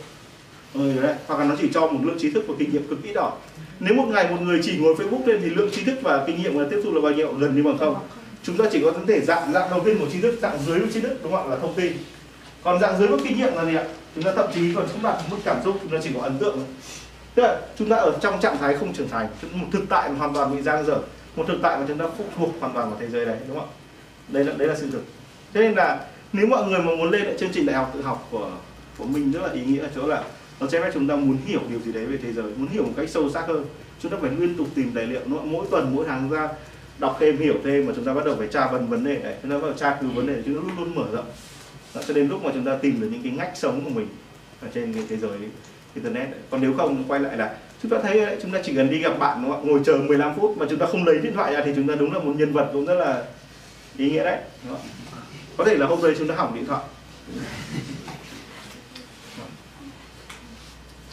Ừ, đấy. hoặc là nó chỉ cho một lượng trí thức và kinh nghiệm cực ít đỏ nếu một ngày một người chỉ ngồi Facebook lên thì lượng trí thức và kinh nghiệm mà tiếp thu là bao nhiêu? Gần như bằng không. Chúng ta chỉ có thể dạng dạng đầu tiên của trí thức dạng dưới của trí thức đúng không ạ? Là thông tin. Còn dạng dưới của kinh nghiệm là gì ạ? Chúng ta thậm chí còn không đạt mức cảm xúc chúng ta chỉ có ấn tượng thôi tức là chúng ta ở trong trạng thái không trưởng thành một thực tại hoàn toàn bị giang dở. Một thực tại mà chúng ta phụ thuộc hoàn toàn vào thế giới đấy đúng không ạ? Đây là đấy là sự thực. Thế nên là nếu mọi người mà muốn lên lại chương trình đại học tự học của của mình rất là ý nghĩa ở chỗ là nó cho phép chúng ta muốn hiểu điều gì đấy về thế giới muốn hiểu một cách sâu sắc hơn. Chúng ta phải liên tục tìm tài liệu nữa mỗi tuần mỗi tháng ra đọc thêm hiểu thêm mà chúng ta bắt đầu phải tra vấn vấn đề đấy. Chúng ta bắt đầu tra cứu vấn đề chúng ta luôn luôn mở rộng. Đó, cho đến lúc mà chúng ta tìm được những cái ngách sống của mình ở trên cái thế giới internet. Còn nếu không quay lại là chúng ta thấy đấy, chúng ta chỉ cần đi gặp bạn đúng không? ngồi chờ 15 phút mà chúng ta không lấy điện thoại ra thì chúng ta đúng là một nhân vật cũng rất là ý nghĩa đấy đúng không? có thể là hôm nay chúng ta hỏng điện thoại.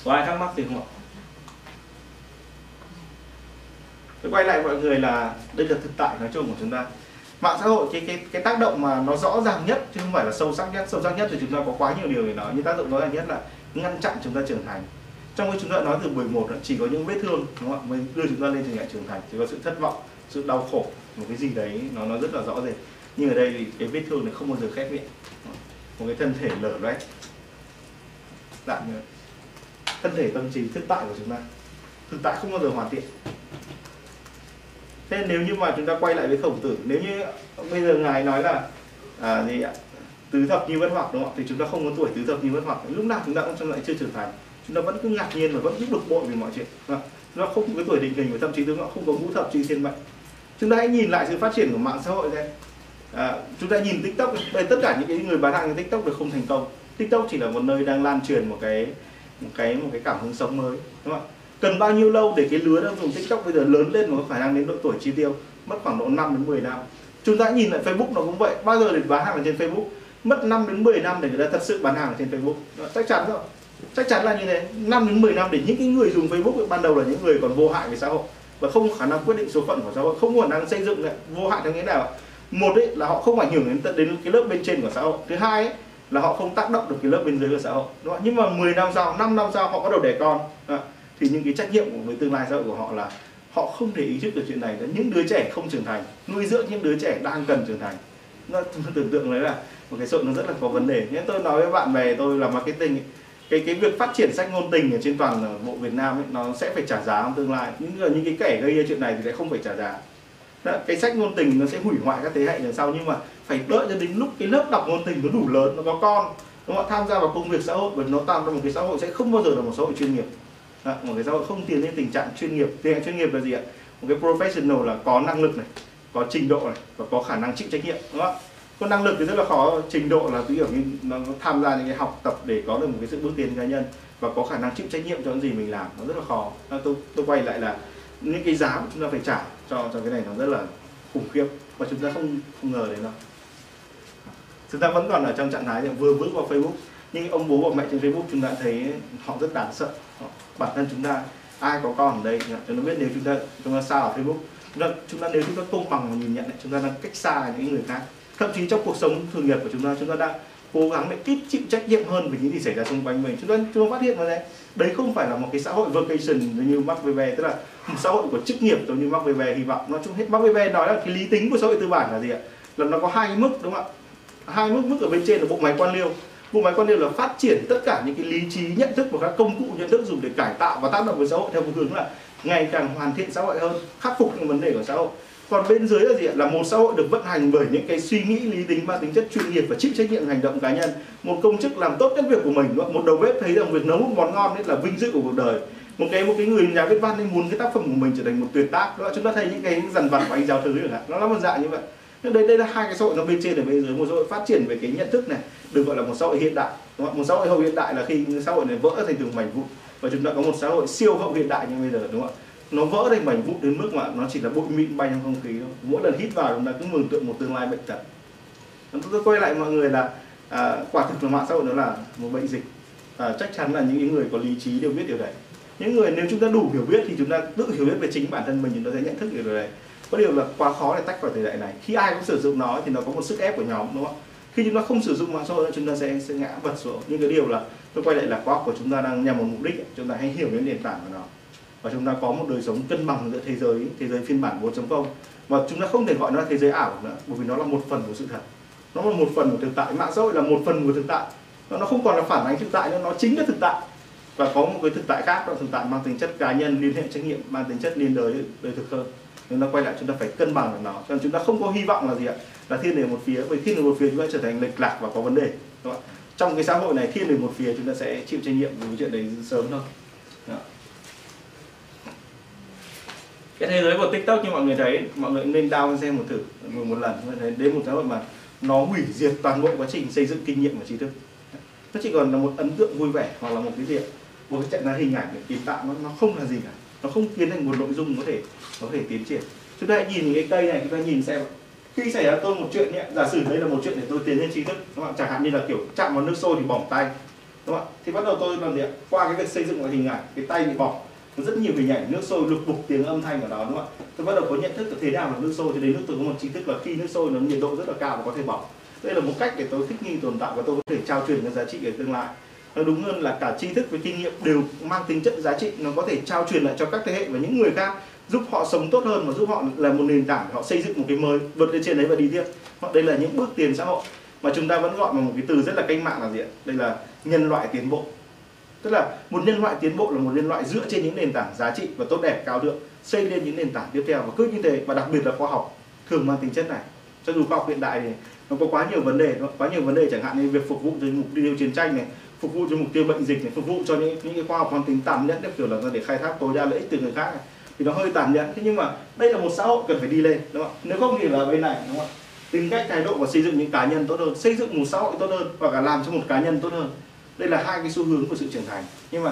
Có ai thắc mắc gì không ạ? Tôi quay lại mọi người là đây là thực tại nói chung của chúng ta. Mạng xã hội cái cái cái tác động mà nó rõ ràng nhất chứ không phải là sâu sắc nhất. Sâu sắc nhất thì chúng ta có quá nhiều điều để nói. Nhưng tác động rõ ràng nhất là ngăn chặn chúng ta trưởng thành. Trong khi chúng ta nói từ buổi một chỉ có những vết thương đúng không ạ mới đưa chúng ta lên trình trưởng thành. Chỉ có sự thất vọng sự đau khổ một cái gì đấy nó nó rất là rõ rệt. Nhưng ở đây thì cái vết thương này không bao giờ khép miệng. Một cái thân thể lở loét. Dạng như ờ, thân thể tâm trí thực tại của chúng ta. Thực tại không bao giờ hoàn thiện. Thế nếu như mà chúng ta quay lại với khổng tử nếu như bây giờ ngài nói là à, gì ạ tứ thập như bất hoặc đúng không thì chúng ta không có tuổi tứ thập như bất hoặc. Lúc nào chúng ta cũng trong lại chưa trưởng thành. Chúng ta vẫn cứ ngạc nhiên và vẫn cứ bực bội về mọi chuyện. Nó không có tuổi định hình và thậm chí chúng ta không có ngũ thập trị thiên mệnh. Chúng ta hãy nhìn lại sự phát triển của mạng xã hội đây à, chúng ta nhìn tiktok đây tất cả những cái người bán hàng trên tiktok được không thành công. Tiktok chỉ là một nơi đang lan truyền một cái một cái một cái cảm hứng sống mới đúng không cần bao nhiêu lâu để cái lứa đang dùng tiktok bây giờ lớn lên và có khả năng đến độ tuổi chi tiêu? Mất khoảng độ 5 đến 10 năm. Chúng ta nhìn lại facebook nó cũng vậy. Bao giờ để bán hàng ở trên facebook? Mất 5 đến 10 năm để người ta thật sự bán hàng ở trên facebook. Đó, chắc chắn rồi. Chắc chắn là như thế. 5 đến 10 năm để những cái người dùng facebook ban đầu là những người còn vô hại với xã hội và không có khả năng quyết định số phận của xã hội không có khả năng xây dựng lại vô hại theo nghĩa nào. Một ấy là họ không ảnh hưởng đến đến cái lớp bên trên của xã hội. Thứ hai ấy, là họ không tác động được cái lớp bên dưới của xã hội. Đúng không? nhưng mà 10 năm sau 5 năm sau họ bắt đầu đẻ con. Đó. thì những cái trách nhiệm của với tương lai xã hội của họ là họ không thể ý thức được chuyện này. Là những đứa trẻ không trưởng thành nuôi dưỡng những đứa trẻ đang cần trưởng thành. Nó tưởng tượng đấy là một cái sự nó rất là có vấn đề. Nên tôi nói với bạn bè tôi là marketing ấy, cái cái việc phát triển sách ngôn tình ở trên toàn ờ, bộ Việt Nam ấy, nó sẽ phải trả giá trong tương lai. Những những cái kẻ gây ra chuyện này thì sẽ không phải trả giá. Đó, cái sách ngôn tình nó sẽ hủy hoại các thế hệ đằng sau. Nhưng mà phải đợi cho đến lúc cái lớp đọc ngôn tình nó đủ lớn nó có con nó tham gia vào công việc xã hội và nó tạo ra một cái xã hội sẽ không bao giờ là một xã hội chuyên nghiệp. Đó, một cái xã hội không tiến lên tình trạng chuyên nghiệp. Tình trạng chuyên nghiệp là gì ạ? Một cái professional là có năng lực này có trình độ này và có khả năng chịu trách nhiệm đúng không ạ? Còn năng lực thì rất là khó trình độ là ví dụ như nó tham gia những cái học tập để có được một cái sự bước tiến cá nhân và có khả năng chịu trách nhiệm cho những gì mình làm nó rất là khó. À, tôi tôi quay lại là những cái giá chúng ta phải trả cho cho cái này nó rất là khủng khiếp và chúng ta không không ngờ đến đâu chúng ta vẫn còn ở trong trạng thái là vừa bước vào Facebook nhưng ông bố và mẹ trên Facebook chúng ta thấy họ rất đáng sợ. Bản thân chúng ta ai có con ở đây chúng ta biết nếu chúng ta chúng ta xa ở Facebook chúng ta, chúng ta nếu chúng ta công bằng và nhìn nhận chúng ta đang cách xa những người khác thậm chí trong cuộc sống thường nhật của chúng ta chúng ta đang cố gắng để ít chịu trách nhiệm hơn về những gì xảy ra xung quanh mình. Chúng ta chúng ta phát hiện ra đấy đấy không phải là một cái xã hội vacation như Mark Weber tức là một xã hội của chức nghiệp giống như Mark Weber hy vọng. Nó chung hết, Mark Weber nói là cái lý tính của xã hội tư bản là gì ạ? Là nó có hai mức, đúng không ạ? Hai mức mức ở bên trên là bộ máy quan liêu. Bộ máy quan liêu là phát triển tất cả những cái lý trí, nhận thức và các công cụ, nhận thức dùng để cải tạo và tác động với xã hội theo một hướng là ngày càng hoàn thiện xã hội hơn, khắc phục những vấn đề của xã hội còn bên dưới là gì ạ? Là một xã hội được vận hành bởi những cái suy nghĩ, lý tính mang tính chất chuyên nghiệp và chịu trách nhiệm hành động cá nhân. Một công chức làm tốt các việc của mình, đúng không? một đầu bếp thấy rằng việc nấu một món ngon đấy là vinh dự của cuộc đời. Một cái một cái người nhà viết văn ấy muốn cái tác phẩm của mình trở thành một tuyệt tác đó chúng ta thấy những cái dần vặt của anh giáo thứ chẳng hạn nó là một dạng như vậy. Nhưng đây đây là hai cái xã hội nó bên trên và bên dưới. Một xã hội phát triển về cái nhận thức này, được gọi là một xã hội hiện đại, đúng không? một xã hội hậu hiện đại là khi xã hội này vỡ thành từng mảnh vụn. Và chúng ta có một xã hội siêu hậu hiện đại như bây giờ, đúng không ạ? Nó vỡ thành mảnh vụn đến mức mà nó chỉ là bụi mịn bay trong không khí thôi. Mỗi lần hít vào chúng ta cứ mường tượng một tương lai bệnh tật. Tôi quay lại mọi người là à, quả thực là mạng xã hội nó là một bệnh dịch. À, chắc chắn là những người có lý trí đều biết điều đấy. Những người nếu chúng ta đủ hiểu biết thì chúng ta tự hiểu biết về chính bản thân mình chúng ta sẽ nhận thức được điều này có điều là quá khó để tách khỏi thời đại này. Khi ai cũng sử dụng nó thì nó có một sức ép của nhóm đúng không? Khi chúng ta không sử dụng mạng xã hội chúng ta sẽ sẽ ngã vật xuống. Nhưng cái điều là tôi quay lại là khóa của chúng ta đang nhằm một mục đích chúng ta hãy hiểu đến nền tảng của nó và chúng ta có một đời sống cân bằng giữa thế giới thế giới phiên bản 4.0 và chúng ta không thể gọi nó là thế giới ảo nữa, bởi vì nó là một phần của sự thật. Nó là một phần của thực tại. Mạng xã hội là một phần của thực tại. Nó không còn là phản ánh thực tại nữa, nó chính là thực tại. Và có một cái thực tại khác, đó thực tại mang tính chất cá nhân, liên hệ trách nhiệm, mang tính chất liên đới đời thực hơn. Chúng ta quay lại chúng ta phải cân bằng được nó. Cho nên chúng ta không có hy vọng là gì ạ? Là thiên về một phía, bởi thiên về một phía chúng ta trở thành lệch lạc và có vấn đề, đúng không? trong cái xã hội này, thiên về một phía chúng ta sẽ chịu trách nhiệm về chuyện đấy sớm thôi đó cái thế giới của tiktok như mọi người thấy mọi người nên down xem một thử một, một lần. Mọi thấy đến một cái mà nó hủy diệt toàn bộ quá trình xây dựng kinh nghiệm và trí thức. Nó chỉ còn là một ấn tượng vui vẻ hoặc là một cái gì một cái trận ra hình ảnh để kiến tạo nó nó không là gì cả. Nó không biến thành một nội dung có thể có thể tiến triển. Chúng ta hãy nhìn những cái cây này chúng ta nhìn xem khi xảy ra tôi một chuyện nhé giả sử đây là một chuyện để tôi tiến lên trí thức đúng không? chẳng hạn như là kiểu chạm vào nước sôi thì bỏng tay đúng không thì bắt đầu tôi làm gì ạ? Qua cái việc xây dựng một hình ảnh cái tay bị bỏng có rất nhiều hình ảnh nước sôi lục bục tiếng âm thanh ở đó, đúng không ạ? Tôi bắt đầu có nhận thức là thế nào là nước sôi cho đến lúc tôi có một chính thức là khi nước sôi nó nhiệt độ rất là cao và có thể bỏng. Đây là một cách để tôi thích nghi tồn tại và tôi có thể trao truyền những giá trị ở tương lai. Nó đúng hơn là cả tri thức và kinh nghiệm đều mang tính chất giá trị, nó có thể trao truyền lại cho các thế hệ và những người khác, giúp họ sống tốt hơn và giúp họ là một nền tảng để họ xây dựng một cái mới. Vượt lên trên đấy và đi tiếp. Đây là những bước tiến xã hội mà chúng ta vẫn gọi bằng một cái từ rất là cách mạng là gì ạ? Đây là nhân loại tiến bộ tức là một nhân loại tiến bộ là một nhân loại dựa trên những nền tảng giá trị và tốt đẹp, cao thượng xây lên những nền tảng tiếp theo. Và cứ như thế, và đặc biệt là khoa học thường mang tính chất này. Cho dù khoa học hiện đại thì nó có quá nhiều vấn đề, nó quá nhiều vấn đề. Chẳng hạn như việc phục vụ cho mục tiêu chiến tranh này, phục vụ cho mục tiêu bệnh dịch này, phục vụ cho những những cái khoa học mang tính tàn nhẫn, kiểu là để khai thác tối đa lợi ích từ người khác này. thì nó hơi tàn nhẫn. Thế nhưng mà đây là một xã hội cần phải đi lên, đúng không nếu không thì là bên này, đúng không tính cách thái độ và xây dựng những cá nhân tốt hơn, xây dựng một xã hội tốt hơn và cả làm cho một cá nhân tốt hơn đây là hai cái xu hướng của sự trưởng thành. Nhưng mà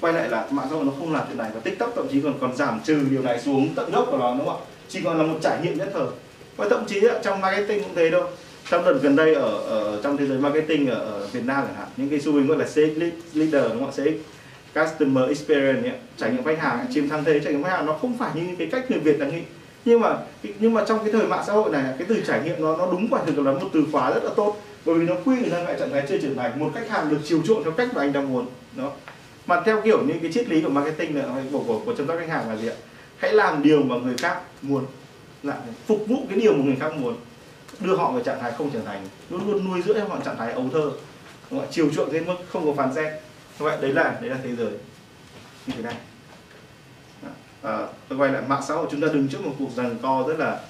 quay lại là mạng xã hội nó không làm chuyện này và tiktok thậm chí còn còn giảm trừ điều này xuống tận gốc của nó đúng không ạ? Chỉ còn là một trải nghiệm nhất thời. Và thậm chí trong marketing cũng thế đâu trong đợt gần đây ở, ở trong thế giới marketing ở, ở Việt Nam chẳng hạn những cái xu hướng gọi là CX leader đúng không ạ? CX customer experience ấy, trải nghiệm khách hàng chiếm thắng thế trải nghiệm khách hàng nó không phải như cái cách người Việt đang nghĩ. Nhưng mà nhưng mà trong cái thời mạng xã hội này cái từ trải nghiệm nó nó đúng quả thực là một từ khóa rất là tốt bởi vì nó quy người ta lại trạng thái chưa trưởng thành một khách hàng được chiều chuộng theo cách mà anh đang muốn đó. Mà theo kiểu như cái triết lý của marketing là của của, của chăm sóc khách hàng là gì ạ? Hãy làm điều mà người khác muốn là phục vụ cái điều mà người khác muốn đưa họ vào trạng thái không trưởng thành luôn luôn nuôi dưỡng họ trạng thái ấu thơ đúng không chiều chuộng đến mức không có phán xét. Như vậy đấy là đấy là thế giới. Như thế này. À, tôi quay lại mạng xã hội chúng ta đứng trước một cuộc giằng co rất là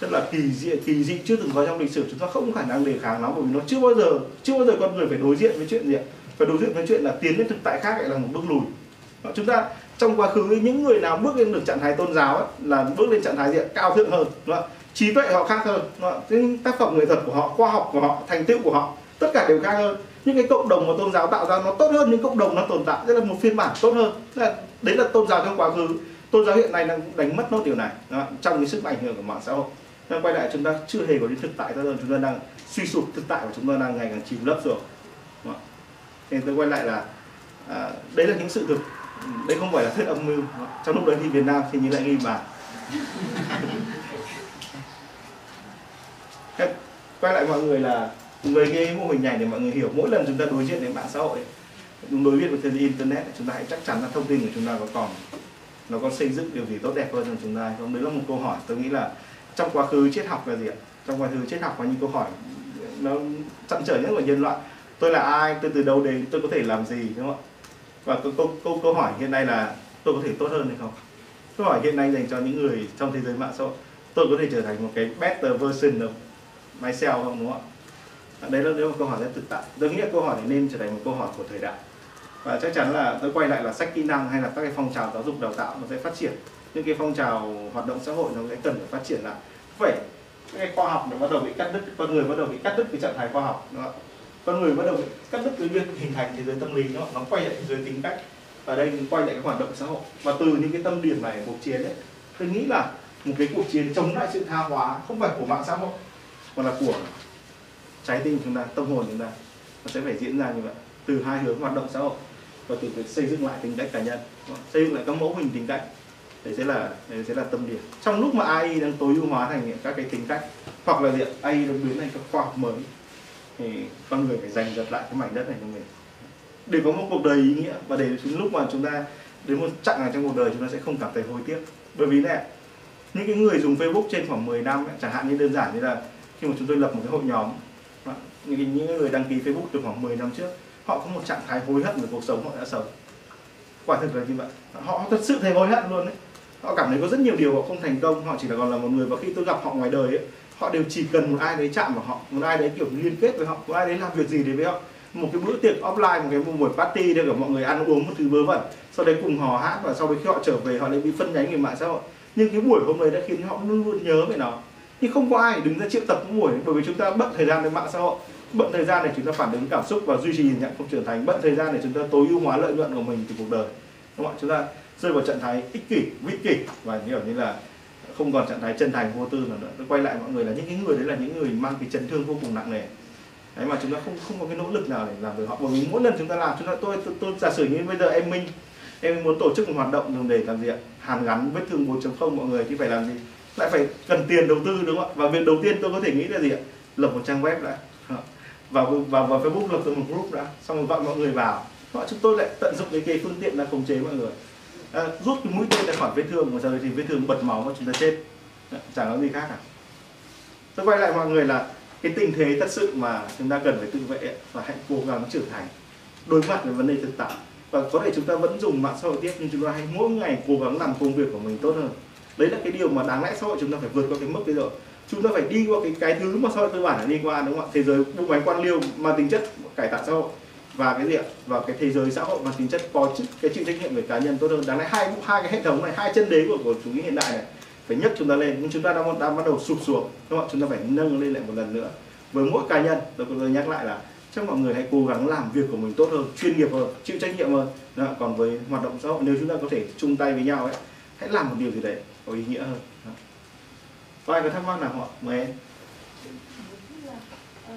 rất là kỳ dị kỳ dị chưa từng có trong lịch sử. Chúng ta không có khả năng đề kháng nó bởi vì nó chưa bao giờ chưa bao giờ con người phải đối diện với chuyện gì ạ? Phải đối diện với chuyện là tiến lên thực tại khác lại là một bước lùi. Đó, chúng ta trong quá khứ những người nào bước lên được trạng thái tôn giáo ấy, là bước lên trạng thái gì ạ? cao thượng hơn đúng không? trí tuệ họ khác hơn đúng không tác phẩm nghệ thuật của họ khoa học của họ thành tựu của họ tất cả đều khác hơn. Những cái cộng đồng mà tôn giáo tạo ra nó tốt hơn những cộng đồng nó tồn tại. Rất là một phiên bản tốt hơn. Tức là, đấy là tôn giáo trong quá khứ. Tôn giáo hiện nay đang đánh mất nốt điều này đúng không trong cái sức ảnh hưởng của mạng xã hội nên quay lại chúng ta chưa hề có đến thực tại tốt chúng ta đang suy sụp thực tại của chúng ta đang ngày càng chìm lấp rồi. Đúng không nên tôi quay lại là à, đấy là những sự thực đây không phải là thuyết âm mưu. Trong lúc đấy thì Việt Nam thì như lại nghi bàn quay lại mọi người là người cái mô hình này để mọi người hiểu. Mỗi lần chúng ta đối diện đến mạng xã hội chúng đối diện với thời internet chúng ta hãy chắc chắn là thông tin của chúng ta có còn nó có xây dựng điều gì tốt đẹp hơn cho chúng ta không? Đấy là một câu hỏi. Tôi nghĩ là trong quá khứ triết học là gì ạ? Trong quá khứ triết học có những câu hỏi nó chặn trở nhất của nhân loại. Tôi là ai? Tôi từ đâu đến? Tôi có thể làm gì? Đúng không ạ? Và câu, câu, câu, câu hỏi hiện nay là tôi có thể tốt hơn hay không? Câu hỏi hiện nay dành cho những người trong thế giới mạng xã hội. Tôi có thể trở thành một cái better version of myself không? Đúng không ạ? Đấy là, đấy là một câu hỏi rất thực tại. Tôi nghĩ là câu hỏi này nên trở thành một câu hỏi của thời đại. Và chắc chắn là tôi quay lại là sách kỹ năng hay là các cái phong trào giáo dục đào tạo nó sẽ phát triển những cái phong trào hoạt động xã hội nó sẽ cần phải phát triển lại. Phải cái khoa học nó bắt đầu bị cắt đứt, con người bắt đầu bị cắt đứt cái trạng thái khoa học, đúng không con người bắt đầu bị cắt đứt cái việc hình thành thế giới tâm lý nó nó quay lại thế giới tính cách. Và đây quay lại cái hoạt động xã hội. Và từ những cái tâm điểm này cuộc chiến ấy, tôi nghĩ là một cái cuộc chiến chống lại sự tha hóa không phải của mạng xã hội, mà là của trái tim chúng ta, tâm hồn chúng ta. Nó sẽ phải diễn ra như vậy, từ hai hướng hoạt động xã hội và từ việc xây dựng lại tính cách cá nhân xây dựng lại các mẫu hình tính cách đấy sẽ là đấy sẽ là tâm điểm. Trong lúc mà AI đang tối ưu hóa thành các cái tính cách, hoặc là gì? AI đang biến thành các khoa học mới, thì con người phải giành giật lại cái mảnh đất này cho mình. Để có một cuộc đời ý nghĩa, và để đến lúc mà chúng ta đến một chặng nào trong cuộc đời chúng ta sẽ không cảm thấy hối tiếc. Bởi vì này những cái người dùng Facebook trên khoảng 10 năm chẳng hạn như đơn giản như là khi mà chúng tôi lập một cái hội nhóm những cái những người đăng ký Facebook từ khoảng 10 năm trước, họ có một trạng thái hối hận về cuộc sống, họ đã sống. Quả thực là như vậy. Họ thật sự thấy hối hận luôn đấy họ cảm thấy có rất nhiều điều họ không thành công. Họ chỉ là còn là một người và khi tôi gặp họ ngoài đời ấy, họ đều chỉ cần một ai đấy chạm vào họ một ai đấy kiểu liên kết với họ một ai đấy làm việc gì đấy với họ. Một cái bữa tiệc offline một cái buổi party để cả mọi người ăn uống một thứ vớ vẩn sau đấy cùng hò hát và sau đấy khi họ trở về họ lại bị phân nhánh về mạng xã hội. Nhưng cái buổi hôm đấy đã khiến họ luôn luôn nhớ về nó. Nhưng không có ai đứng ra triệu tập những buổi bởi vì chúng ta bận thời gian với mạng xã hội bận thời gian để chúng ta phản ứng cảm xúc và duy trì hình không trưởng thành bận thời gian để chúng ta tối ưu hóa lợi nhuận của mình từ cuộc đời. Đúng không ạ? Chúng ta rơi vào trạng thái ích kỷ vị kỷ. Và kiểu như là không còn trạng thái chân thành vô tư nữa. Nó quay lại mọi người là những cái người đấy là những người mang cái chấn thương vô cùng nặng nề. Đấy mà chúng ta không không có cái nỗ lực nào để làm được họ. Bởi vì mỗi lần chúng ta làm chúng ta tôi tôi, tôi giả sử như bây giờ em minh em muốn tổ chức một hoạt động dùng để làm gì ạ? Hàn gắn vết thương 4.0 mọi người thì phải làm gì? Lại phải cần tiền đầu tư đúng không ạ? Và việc đầu tiên tôi có thể nghĩ là gì ạ? Lập một trang web đã. Vào vào vào facebook lập một group đã. Xong rồi gọi mọi người vào. Họ chúng tôi lại tận dụng cái, cái phương tiện là khống chế mọi người à, rút cái mũi tên ra khỏi vết thương và đấy thì vết thương bật máu và chúng ta chết. Dạ, chẳng có gì khác cả. Tôi quay lại mọi người là cái tình thế thật sự mà chúng ta cần phải tự vệ và hãy cố gắng trưởng thành. Đối mặt với vấn đề thực tại. Và có thể chúng ta vẫn dùng mạng xã hội tiếp nhưng chúng ta hãy mỗi ngày cố gắng làm công việc của mình tốt hơn. Đấy là cái điều mà đáng lẽ xã hội chúng ta phải vượt qua cái mức bây giờ. Chúng ta phải đi qua cái cái thứ mà xã hội tư bản đã đi qua đúng không ạ? Thế giới buông máy quan liêu mà tính chất cải tạo xã hội và cái gì ạ và cái thế giới xã hội mà tính chất có chức, cái chịu trách nhiệm về cá nhân tốt hơn. Đáng lẽ hai hai cái hệ thống này, hai chân đế của của chủ nghĩa hiện đại này phải nhấc chúng ta lên. Nhưng chúng ta đang đang bắt đầu sụp xuống, đúng không ạ? Chúng ta phải nâng lên lại một lần nữa. Với mỗi cá nhân, tôi cũng nhắc lại là chắc mọi người hãy cố gắng làm việc của mình tốt hơn, chuyên nghiệp hơn, chịu trách nhiệm hơn. Đó. còn với hoạt động xã hội, nếu chúng ta có thể chung tay với nhau ấy, hãy làm một điều gì đấy có ý nghĩa hơn. Đó. có ai có thắc mắc nào họ mời em. Ờ,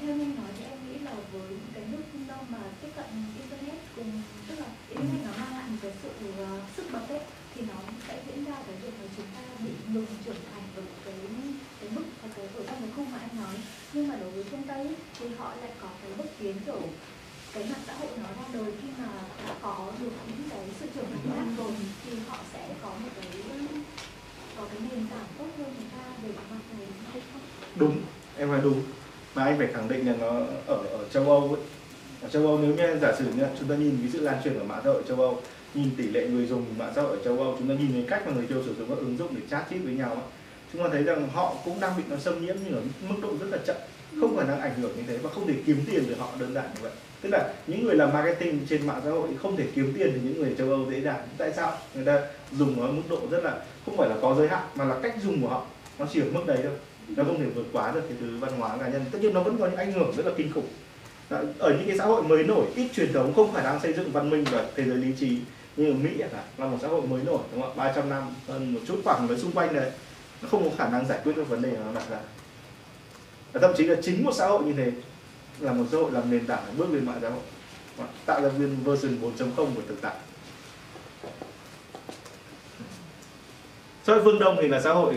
Theo như nói thì em nghĩ là với những cái nước đâu mà tiếp cận internet cùng tức là internet nó mang lại một cái sự ờ, sức bật ấy thì nó sẽ diễn ra cái việc là chúng ta bị ngừng trưởng thành ở cái cái mức và cái ở trong cái khung mà anh nói nhưng mà đối với phương tây ấy, thì họ lại có cái bước tiến kiểu cái mạng xã hội nó ra đời khi mà được những cái sự trưởng thành khác rồi thì họ sẽ có một cái có cái nền tảng tốt hơn chúng ta về mặt này hay không? Đúng, em nói đúng. Mà anh phải khẳng định là nó ở ở châu Âu ấy. ở châu Âu nếu như giả sử nha chúng ta nhìn cái sự lan truyền của mạng xã hội châu Âu, nhìn tỷ lệ người dùng mạng xã hội ở châu Âu, chúng ta nhìn thấy cách mà người tiêu sử dụng các ứng dụng để chat chít với nhau ấy. chúng ta thấy rằng họ cũng đang bị nó xâm nhiễm nhưng ở mức độ rất là chậm. Không khả năng ảnh hưởng như thế và không thể kiếm tiền từ họ đơn giản như vậy. Tức là những người làm marketing trên mạng xã hội không thể kiếm tiền từ những người châu Âu dễ dàng. Tại sao? Người ta dùng ở mức độ rất là, không phải là có giới hạn, mà là cách dùng của họ. Nó chỉ ở mức đấy thôi nó không thể vượt quá được cái thứ văn hóa cá nhân. Tất nhiên nó vẫn có những ảnh hưởng rất là kinh khủng. Ở những cái xã hội mới nổi, ít truyền thống, không phải đang xây dựng văn minh và thế giới lý trí như ở Mỹ cả là một xã hội mới nổi, đúng không ạ? 300 năm, hơn một chút khoảng với xung quanh đấy. Nó không có khả năng giải quyết được vấn đề nó đặt ra và thậm chí là chính một xã hội như thế là một xã hội làm nền tảng để bước lên mạng xã hội. Tạo ra viên version 4.0 của thực tại. Xã hội phương đông thì là xã hội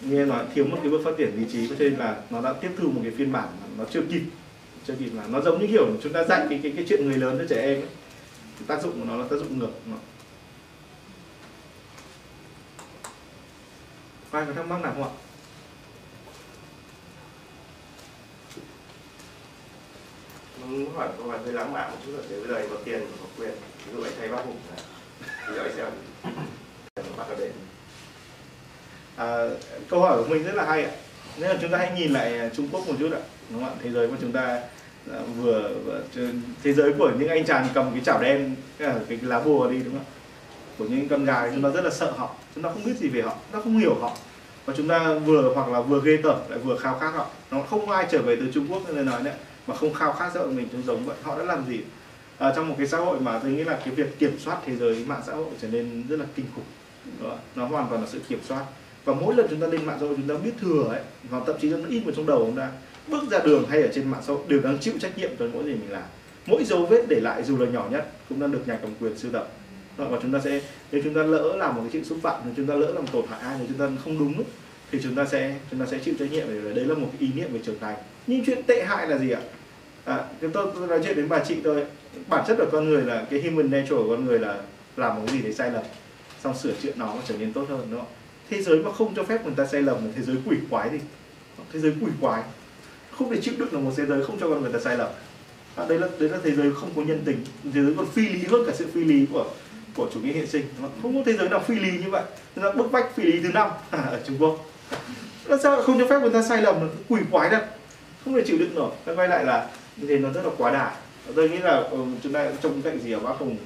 như em nói thiếu một cái bước phát triển lý trí cho nên là nó đã tiếp thu một cái phiên bản mà nó chưa kịp chưa kịp là nó giống như kiểu chúng ta dạy cái cái cái chuyện người lớn cho trẻ em ấy. tác dụng của nó là tác dụng ngược nó. ai có thắc mắc nào không ạ muốn hỏi câu hỏi hơi lãng mạn một chút là thế bây giờ anh có tiền có quyền ví dụ anh thấy bác hùng là ví dụ anh sẽ bắt ở đây à, câu hỏi của mình rất là hay ạ. Nên là chúng ta hãy nhìn lại à, Trung Quốc một chút ạ. Đúng không ạ? Thế giới của chúng ta à, vừa, vừa thế giới của những anh chàng cầm cái chảo đen cái, cái lá bùa đi đúng không ạ? Của những con gái chúng ta rất là sợ họ. Chúng ta không biết gì về họ. Chúng ta không hiểu họ. Và chúng ta vừa hoặc là vừa ghê tởm lại vừa khao khát họ. Nó không ai trở về từ Trung Quốc nên nói đấy mà không khao khát xã hội mình chúng giống vậy. Họ đã làm gì? À, trong một cái xã hội mà tôi nghĩ là cái việc kiểm soát thế giới mạng xã hội trở nên rất là kinh khủng. Đó. nó hoàn toàn là sự kiểm soát và mỗi lần chúng ta lên mạng xã hội chúng ta biết thừa ấy và thậm chí nó ít vào trong đầu chúng ta bước ra đường hay ở trên mạng xã hội đều đang chịu trách nhiệm cho mỗi gì mình làm. Mỗi dấu vết để lại dù là nhỏ nhất cũng đang được nhà cầm quyền sưu tập. Và chúng ta sẽ nếu chúng ta lỡ làm một cái chuyện xúc phạm nếu chúng ta lỡ làm tổn hại ai nếu chúng ta không đúng thì chúng ta sẽ chúng ta sẽ chịu trách nhiệm về đấy là một cái ý niệm về trưởng thành. Nhưng chuyện tệ hại là gì ạ? À, tôi, tôi nói chuyện đến bà chị tôi. Bản chất của con người là cái human nature của con người là làm một cái gì đấy sai lầm xong sửa chữa nó và trở nên tốt hơn đúng không thế giới mà không cho phép người ta sai lầm một thế giới quỷ quái thì thế giới quỷ quái. Không thể chịu đựng được một thế giới không cho con người ta sai lầm. À, đấy là đấy là thế giới không có nhân tình thế giới còn phi lý hơn cả sự phi lý của của chủ nghĩa hiện sinh. Không? Có thế giới nào phi lý như vậy. Chúng ta bức bách phi lý thứ năm ở trung quốc. Nó sao không cho phép người ta sai lầm nó quỷ quái đâu không thể chịu đựng nổi. Ta quay lại là như thế nó rất là quá đà. Tôi nghĩ là ừ, chúng ta trông cạnh gì ở bác hùng?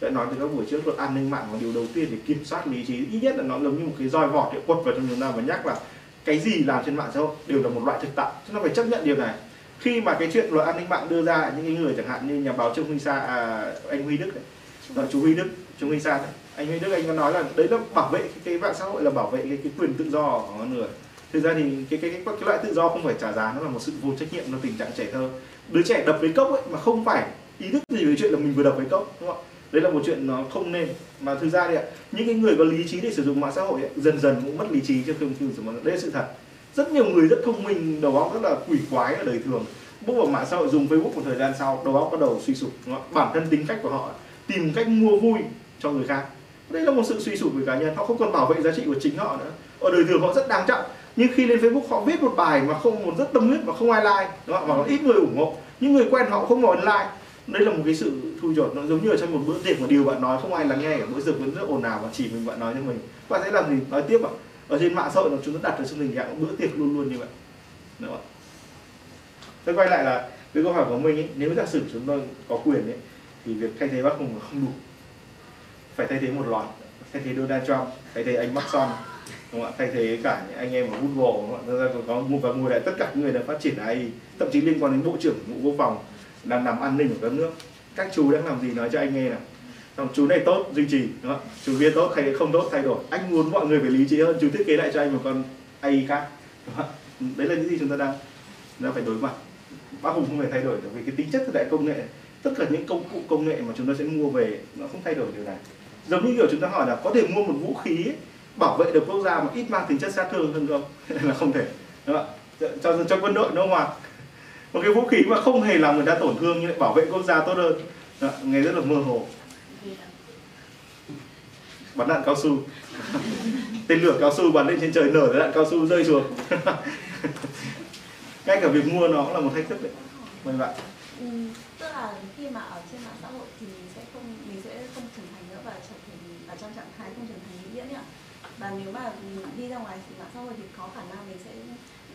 Đã nói từ các buổi trước luật an ninh mạng là điều đầu tiên để kiểm soát lý trí. Ít nhất là nó giống như một cái roi vọt để quật vào trong chúng ta và nhắc là cái gì làm trên mạng xã hội đều là một loại thực tại. Chúng ta phải chấp nhận điều này. Khi mà cái chuyện luật an ninh mạng đưa ra những cái người chẳng hạn như nhà báo trương huy sa à, anh huy đức đấy. Chú huy đức chú huy sa đấy. Anh huy đức anh có nói là đấy là bảo vệ cái, cái mạng xã hội là bảo vệ cái, cái quyền tự do của con người. Thực ra thì cái cái, cái cái loại tự do không phải trả giá nó là một sự vô trách nhiệm nó tình trạng trẻ thơ. Đứa trẻ đập với cốc ấy mà không phải ý thức gì về chuyện là mình vừa đập với cốc đúng không ạ đấy là một chuyện nó không nên. Mà thực ra thì ạ những cái người có lý trí để sử dụng mạng xã hội ấy, dần dần cũng mất lý trí cho không sử dụng mạng đây là sự thật. Rất nhiều người rất thông minh đầu óc rất là quỷ quái ở đời thường. Bước vào mạng xã hội dùng facebook một thời gian sau đầu óc bắt đầu suy sụp. Bản thân tính cách của họ tìm cách mua vui cho người khác. Đây là một sự suy sụp về cá nhân. Họ không còn bảo vệ giá trị của chính họ nữa. Ở đời thường họ rất đáng trọng nhưng khi lên facebook họ viết một bài mà không một rất tâm huyết mà không ai like đúng không? mà có ít người ủng hộ. Những người quen họ không ngồi like đấy là một cái sự thu chột nó giống như ở trong một bữa tiệc mà điều bạn nói không ai lắng nghe cả bữa tiệc vẫn rất ồn ào và chỉ mình bạn nói cho mình. Bạn sẽ làm gì? Nói tiếp ạ. Ở trên mạng xã hội chúng ta đặt ra trong tình trạng bữa tiệc luôn luôn như vậy. Đúng không tôi quay lại là cái câu hỏi của mình ấy, nếu giả sử chúng tôi có quyền ấy thì việc thay thế bác hùng là không đủ. Phải thay thế một loạt thay thế Donald Trump thay thế anh Maxson đúng không ạ? Thay thế cả những anh em ở Google đúng không ạ? Ra còn có một và ngồi lại tất cả những người đã phát triển AI thậm chí liên quan đến bộ trưởng bộ quốc phòng đang nắm an ninh của các nước. Các chú đang làm gì nói cho anh nghe nào. Xong, chú này tốt duy trì đúng không? chú kia tốt thay không tốt thay đổi. Anh muốn mọi người phải lý trí hơn chú thiết kế lại cho anh một con AI khác đúng không? đấy là những gì chúng ta đang đang phải đối mặt. Bác hùng không thể thay đổi được vì cái tính chất thời đại công nghệ tất cả những công cụ công nghệ mà chúng ta sẽ mua về nó không thay đổi điều này. Giống như kiểu chúng ta hỏi là có thể mua một vũ khí ấy, bảo vệ được quốc gia mà ít mang tính chất sát thương hơn không? Là không thể đúng không cho cho quân đội nó hoặc một cái vũ khí mà không hề làm người ta tổn thương nhưng lại bảo vệ quốc gia tốt hơn. Đó, nghe rất là mơ hồ. Bắn đạn cao su. Tên lửa cao su bắn lên trên trời nở đạn cao su rơi xuống. Ngay cả việc mua nó cũng là một thách thức đấy. Mời bạn. Ừ, tức là khi mà ở trên mạng xã hội thì mình sẽ không mình sẽ không trưởng thành nữa và trở thành ở trong trạng thái không trưởng thành vĩnh viễn nữa và nếu mà đi ra ngoài thì mạng xã hội thì có khả năng mình sẽ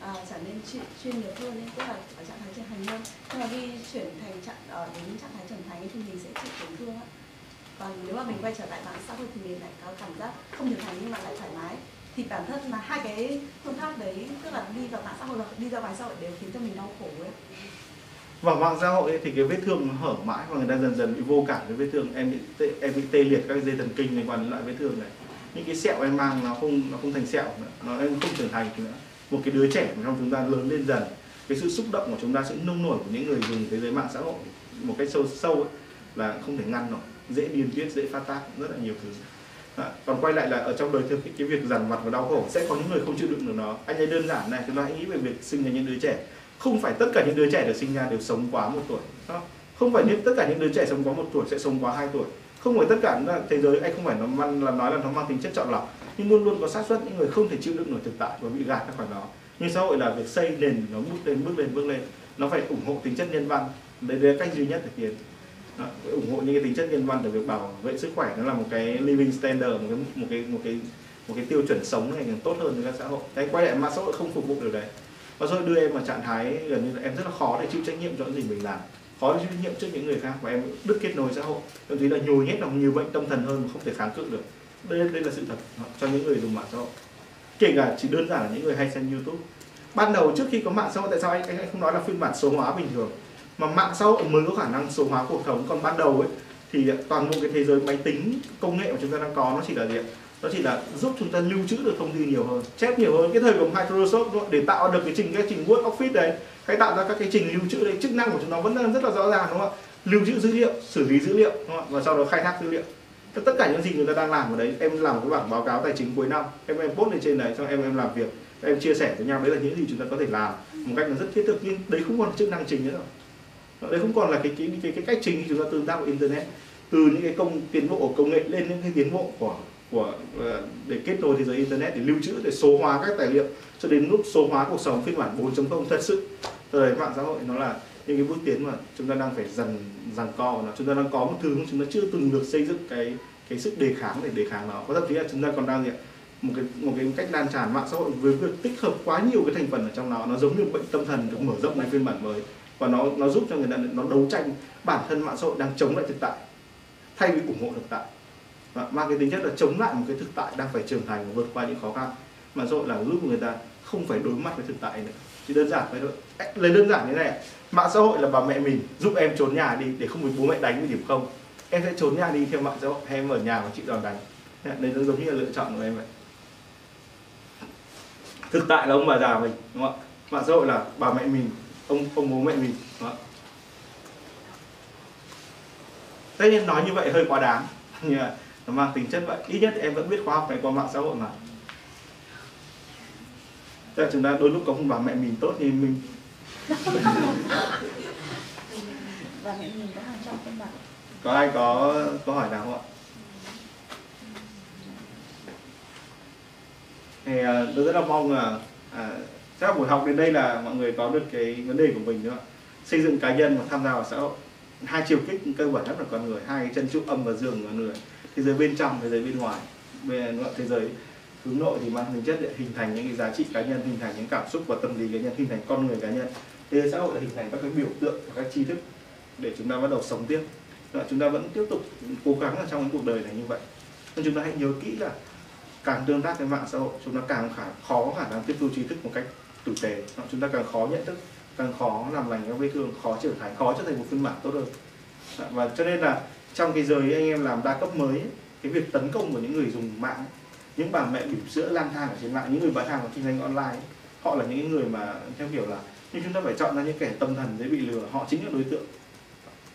à, trở nên chuyên, chuyên nghiệp hơn ấy, tức là ở trạng thái trưởng thành hơn. Nhưng mà khi chuyển thành trạng ở đến trạng thái trưởng thành ấy, thì mình sẽ chịu tổn thương á còn nếu mà mình quay trở lại mạng xã hội thì mình lại có cảm giác không trưởng thành nhưng mà lại thoải mái. Thì bản thân là hai cái phương pháp đấy tức là đi vào mạng xã hội và đi ra ngoài xã hội đều khiến cho mình đau khổ ấy vào mạng xã hội ấy, thì cái vết thương nó hở mãi và người ta dần dần bị vô cảm với vết thương em bị tê, em bị tê liệt các dây thần kinh liên quan đến loại vết thương này. Những cái sẹo em mang nó không nó không thành sẹo nữa. Nó em không trưởng thành nữa một cái đứa trẻ mà trong chúng ta lớn lên dần cái sự xúc động của chúng ta sự nông nổi của những người dùng thế giới mạng xã hội một cách sâu sâu ấy, là không thể ngăn nổi dễ điên tiết dễ phát tác rất là nhiều thứ. À, còn quay lại là ở trong đời thực cái, cái việc dằn vặt và đau khổ sẽ có những người không chịu đựng được nó. Anh ấy đơn giản này chúng ta hãy nghĩ về việc sinh ra những đứa trẻ. Không phải tất cả những đứa trẻ được sinh ra đều sống quá một tuổi không phải những tất cả những đứa trẻ sống quá một tuổi sẽ sống quá hai tuổi. Không phải tất cả thế giới anh không phải nó mang là nói là nó mang tính chất chọn lọc nhưng luôn luôn có xác suất những người không thể chịu đựng nổi thực tại và bị gạt ra khỏi nó nhưng xã hội là việc xây nền nó bước lên bước lên bước lên. Nó phải ủng hộ tính chất nhân văn. Đấy là cách duy nhất để tiến. Đó, ủng hộ những cái tính chất nhân văn để việc bảo vệ sức khỏe. Nó là một cái living standard một cái một cái một cái một cái tiêu chuẩn sống ngày càng tốt hơn với các xã hội. Đấy quay lại mạng xã hội không phục vụ điều đấy. Và rồi đưa em vào trạng thái gần như là em rất là khó để chịu trách nhiệm cho những gì mình làm. Khó để chịu trách nhiệm trước những người khác và em đứt kết nối xã hội. Thậm chí là nhồi nhét lòng nhiều bệnh tâm thần hơn mà không thể kháng cự được đây đây là sự thật cho những người dùng mạng xã hội. Kể cả chỉ đơn giản là những người hay xem youtube. Ban đầu trước khi có mạng xã hội, tại sao anh anh không nói là phiên bản số hóa bình thường? Mà mạng xã hội mới có khả năng số hóa cuộc sống. Còn ban đầu ấy, thì toàn bộ cái thế giới máy tính, công nghệ mà chúng ta đang có, nó chỉ là gì nó chỉ là giúp chúng ta lưu trữ được thông tin nhiều hơn, chép nhiều hơn. Cái thời của Microsoft đúng không? để tạo được cái trình cái trình Word Office đấy, hay tạo ra các cái trình lưu trữ đấy, chức năng của chúng nó vẫn đang rất là rõ ràng, đúng không ạ? Lưu trữ dữ liệu, xử lý dữ liệu, đúng không ạ? Và sau đó khai thác dữ liệu tất cả những gì người ta đang làm ở đấy em làm cái bảng báo cáo tài chính cuối năm em em post lên trên đấy xong em em làm việc em chia sẻ với nhau. Đấy là những gì chúng ta có thể làm một cách là rất thiết thực nhưng đấy không còn chức năng chính nữa. Rồi đấy không còn là cái cái cái, cái cách chính khi chúng ta tương tác với internet. Từ những cái công tiến bộ của công nghệ lên những cái tiến bộ của của ờ, để kết nối thế giới internet để lưu trữ để số hóa các tài liệu cho đến lúc số hóa cuộc sống phiên bản 4.0 thật sự thời mạng xã hội nó là những cái bước tiến mà chúng ta đang phải dần dần co nó. Chúng ta đang có một thứ mà chúng ta chưa từng được xây dựng cái cái sức đề kháng để đề kháng nó. Có thậm chí là chúng ta còn đang gì ạ? một cái một cái cách lan tràn mạng xã hội với việc tích hợp quá nhiều cái thành phần ở trong nó. Nó giống như bệnh tâm thần được mở rộng lên phiên bản mới. Và nó nó giúp cho người ta, nó đấu tranh bản thân mạng xã hội đang chống lại thực tại thay vì ủng hộ thực tại. Và mang cái tính chất là chống lại một cái thực tại đang phải trưởng thành và vượt qua những khó khăn. Mà xã hội là giúp người ta không phải đối mặt với thực tại nữa. Chỉ đơn giản vậy thôi. Lấy đơn giản thế này mạng xã hội là bà mẹ mình giúp em trốn nhà đi để không bị bố mẹ đánh với điểm không. Em sẽ trốn nhà đi theo mạng xã hội, hay em ở nhà và chịu đòn đánh. Đấy nó giống như là lựa chọn của em vậy thực tại là ông bà già mình, đúng không ạ? Mạng xã hội là bà mẹ mình, ông ông bố mẹ mình, đúng không ạ? Tất nhiên nói như vậy hơi quá đáng, nhưng mà nó mang tính chất vậy. Ít nhất em vẫn biết khoa học này qua mạng xã hội mà. Tức là chúng ta đôi lúc có một bà mẹ mình tốt thì mình và mẹ nhìn có hàng trăm không bạn có ai có câu hỏi nào không ạ? Thì à, tôi rất là mong là à, các buổi học đến đây là mọi người có được cái vấn đề của mình nữa xây dựng cá nhân và tham gia vào xã hội. Hai chiều kích cơ bản nhất là con người hai cái chân trụ âm và dương của con người. Thế giới bên trong thế giới bên ngoài bên thế giới hướng nội thì mang tính chất để hình thành những cái giá trị cá nhân hình thành những cảm xúc và tâm lý cá nhân hình thành con người cá nhân thế giới xã hội là hình thành các cái biểu tượng và các tri thức để chúng ta bắt đầu sống tiếp. Và chúng ta vẫn tiếp tục cố gắng ở trong cái cuộc đời này như vậy. Nên chúng ta hãy nhớ kỹ là càng tương tác với mạng xã hội chúng ta càng khả, khó khả năng tiếp thu tri thức một cách tử tế. Chúng ta càng khó nhận thức càng khó làm lành các vết thương khó trưởng thành khó trở thành một phiên bản tốt hơn. Và cho nên là trong cái giới anh em làm đa cấp mới cái việc tấn công của những người dùng mạng những bà mẹ bỉm sữa lang thang ở trên mạng những người bán hàng và kinh doanh online họ là những người mà theo kiểu là nhưng chúng ta phải chọn ra những kẻ tâm thần dễ bị lừa. Họ chính là đối tượng.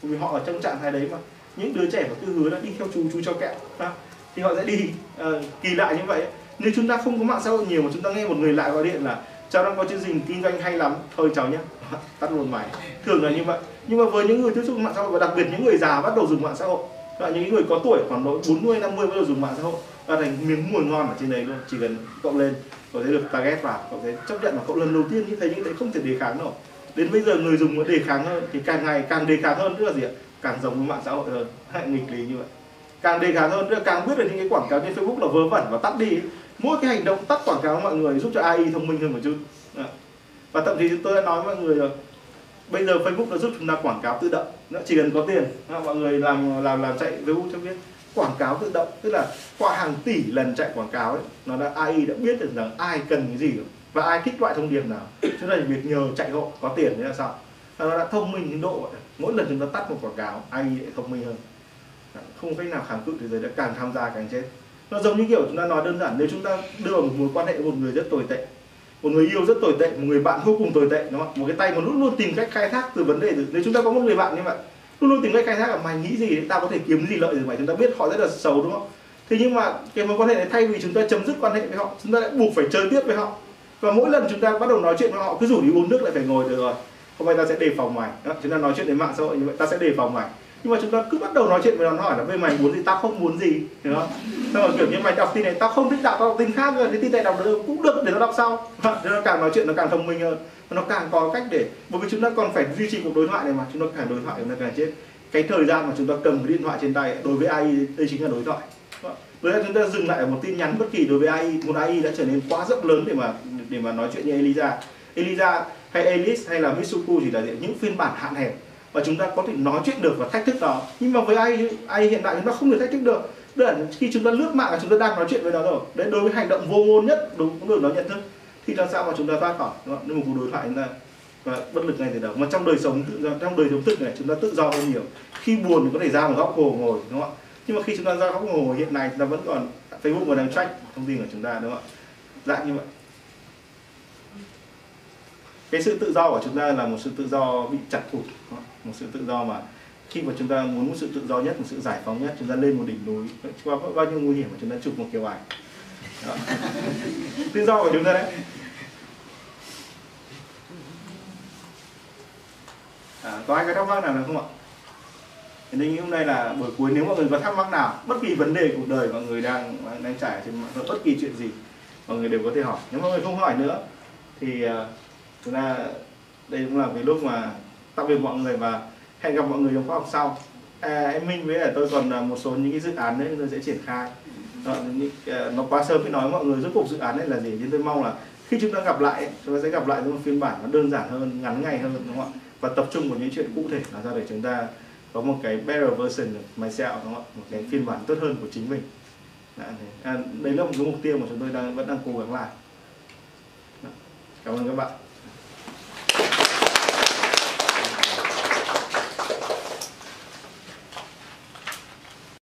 Vì họ ở trong trạng thái đấy mà. Những đứa trẻ mà cứ hứa là đi theo chú chú cho kẹo đó. thì họ sẽ đi uh, kỳ lạ như vậy nếu chúng ta không có mạng xã hội nhiều mà chúng ta nghe một người lạ gọi điện là cháu đang có chương trình kinh doanh hay lắm thôi cháu nhé tắt luôn máy. Thường là như vậy. Nhưng mà với những người tiếp xúc mạng xã hội và đặc biệt những người già bắt đầu dùng mạng xã hội và những người có tuổi khoảng độ 40 50 bắt đầu dùng mạng xã hội và thành miếng mùi ngon ở trên đấy luôn, chỉ cần cậu lên, cậu thấy được target vào, cậu thấy chấp nhận là cậu lần đầu tiên như thế những đấy không thể đề kháng đâu đến bây giờ người dùng nó đề kháng hơn thì càng ngày càng đề kháng hơn, tức là gì ạ? Càng giống với mạng xã hội hơn, hãy nghịch lý như vậy. Càng đề kháng hơn, tức là càng biết được những cái quảng cáo trên Facebook là vớ vẩn và tắt đi. Mỗi cái hành động tắt quảng cáo mọi người giúp cho AI thông minh hơn một chút. Và thậm chí tôi đã nói với mọi người rồi, bây giờ Facebook nó giúp chúng ta quảng cáo tự động, nó chỉ cần có tiền mọi người làm làm làm chạy Facebook cho biết quảng cáo tự động, tức là qua hàng tỷ lần chạy quảng cáo ấy, nó đã AI đã biết được rằng ai cần cái gì và ai thích loại thông điệp nào. Cho nên việc nhờ chạy hộ có tiền thế là sao? Nó đã thông minh đến độ mỗi lần chúng ta tắt một quảng cáo AI lại thông minh hơn. Không cách nào kháng cự thế giới, đã càng tham gia càng chết. Nó giống như kiểu chúng ta nói đơn giản, nếu chúng ta đưa một mối quan hệ với một người rất tồi tệ, một người yêu rất tồi tệ, một người bạn vô cùng tồi tệ, đúng không một cái tay mà luôn luôn tìm cách khai thác từ vấn đề từ nếu chúng ta có một người bạn như vậy luôn luôn tìm cách khai thác là mày nghĩ gì để tao có thể kiếm gì lợi từ mày chúng ta biết họ rất là xấu đúng không? Thế nhưng mà cái mối quan hệ này thay vì chúng ta chấm dứt quan hệ với họ chúng ta lại buộc phải chơi tiếp với họ. Và mỗi lần chúng ta bắt đầu nói chuyện với họ cứ rủ đi uống nước lại phải ngồi được rồi. Hôm nay ta sẽ đề phòng mày. Đó, chúng ta nói chuyện đến mạng xã hội như vậy ta sẽ đề phòng mày. Nhưng mà chúng ta cứ bắt đầu nói chuyện với nó hỏi là về mày muốn gì? Tao không muốn gì. Đúng không? Xong rồi kiểu như mày đọc tin này tao không thích đọc tao đọc tin khác rồi cái tin này đọc được cũng được để nó đọc sau. Để nó càng nói chuyện nó càng thông minh hơn nó càng có cách để, bởi vì chúng ta còn phải duy trì cuộc đối thoại này mà, chúng ta càng đối thoại chúng ta càng chết. Cái thời gian mà chúng ta cầm cái điện thoại trên tay đối với AI đây chính là đối thoại. Vâng. Với chúng ta dừng lại ở một tin nhắn bất kỳ đối với AI một AI đã trở nên quá rộng lớn để mà để mà nói chuyện như Elisa Elisa hay Alice hay là Mitsuku chỉ là những phiên bản hạn hẹp và chúng ta có thể nói chuyện được và thách thức nó nhưng mà với AI AI hiện tại chúng ta không thể thách thức được. Đơn khi chúng ta lướt mạng là chúng ta đang nói chuyện với nó rồi. Đấy, đối với hành động vô ngôn nhất, đúng, cũng được nó nhận thức thì làm sao mà chúng ta thoát khỏi, đúng không? nên một cuộc đối thoại chúng ta, và bất lực ngay từ đầu. Mà trong đời sống, tự trong đời sống thực này, chúng ta tự do hơn nhiều. Khi buồn thì có thể ra một góc hồ ngồi, đúng không ạ? Nhưng mà khi chúng ta ra góc hồ ngồi hiện nay, chúng ta vẫn còn Facebook còn đang track thông tin của chúng ta, đúng không ạ? Dạng như vậy. Cái sự tự do của chúng ta là một sự tự do bị chặt cụt một sự tự do mà khi mà chúng ta muốn một sự tự do nhất, một sự giải phóng nhất, chúng ta lên một đỉnh núi qua bao nhiêu nguy hiểm mà chúng ta chụp một kiểu ảnh. Tự do của chúng ta đấy. À, có ai có thắc mắc nào nữa không ạ? Thì tôi hôm nay là buổi cuối nếu mọi người có thắc mắc nào bất kỳ vấn đề cuộc đời mọi người đang đang trải trên mạng bất kỳ chuyện gì mọi người đều có thể hỏi. Nếu mọi người không hỏi nữa thì uh, chúng ta đây cũng là cái lúc mà tạm biệt mọi người và hẹn gặp mọi người trong khóa học sau. À, em Minh với là tôi còn à, một số những cái dự án đấy tôi sẽ triển khai. Đó, những, à, nó quá sớm mới nói mọi người rốt cuộc dự án này là gì nhưng tôi mong là khi chúng ta gặp lại chúng ta sẽ gặp lại trong một phiên bản nó đơn giản hơn ngắn ngày hơn đúng không ạ? Và tập trung vào những chuyện cụ thể là ra để chúng ta có một cái better version of myself đúng không ạ? Một cái phiên bản tốt hơn của chính mình. À, đấy là một cái mục tiêu mà chúng tôi đang vẫn đang cố gắng làm. Cảm ơn các bạn.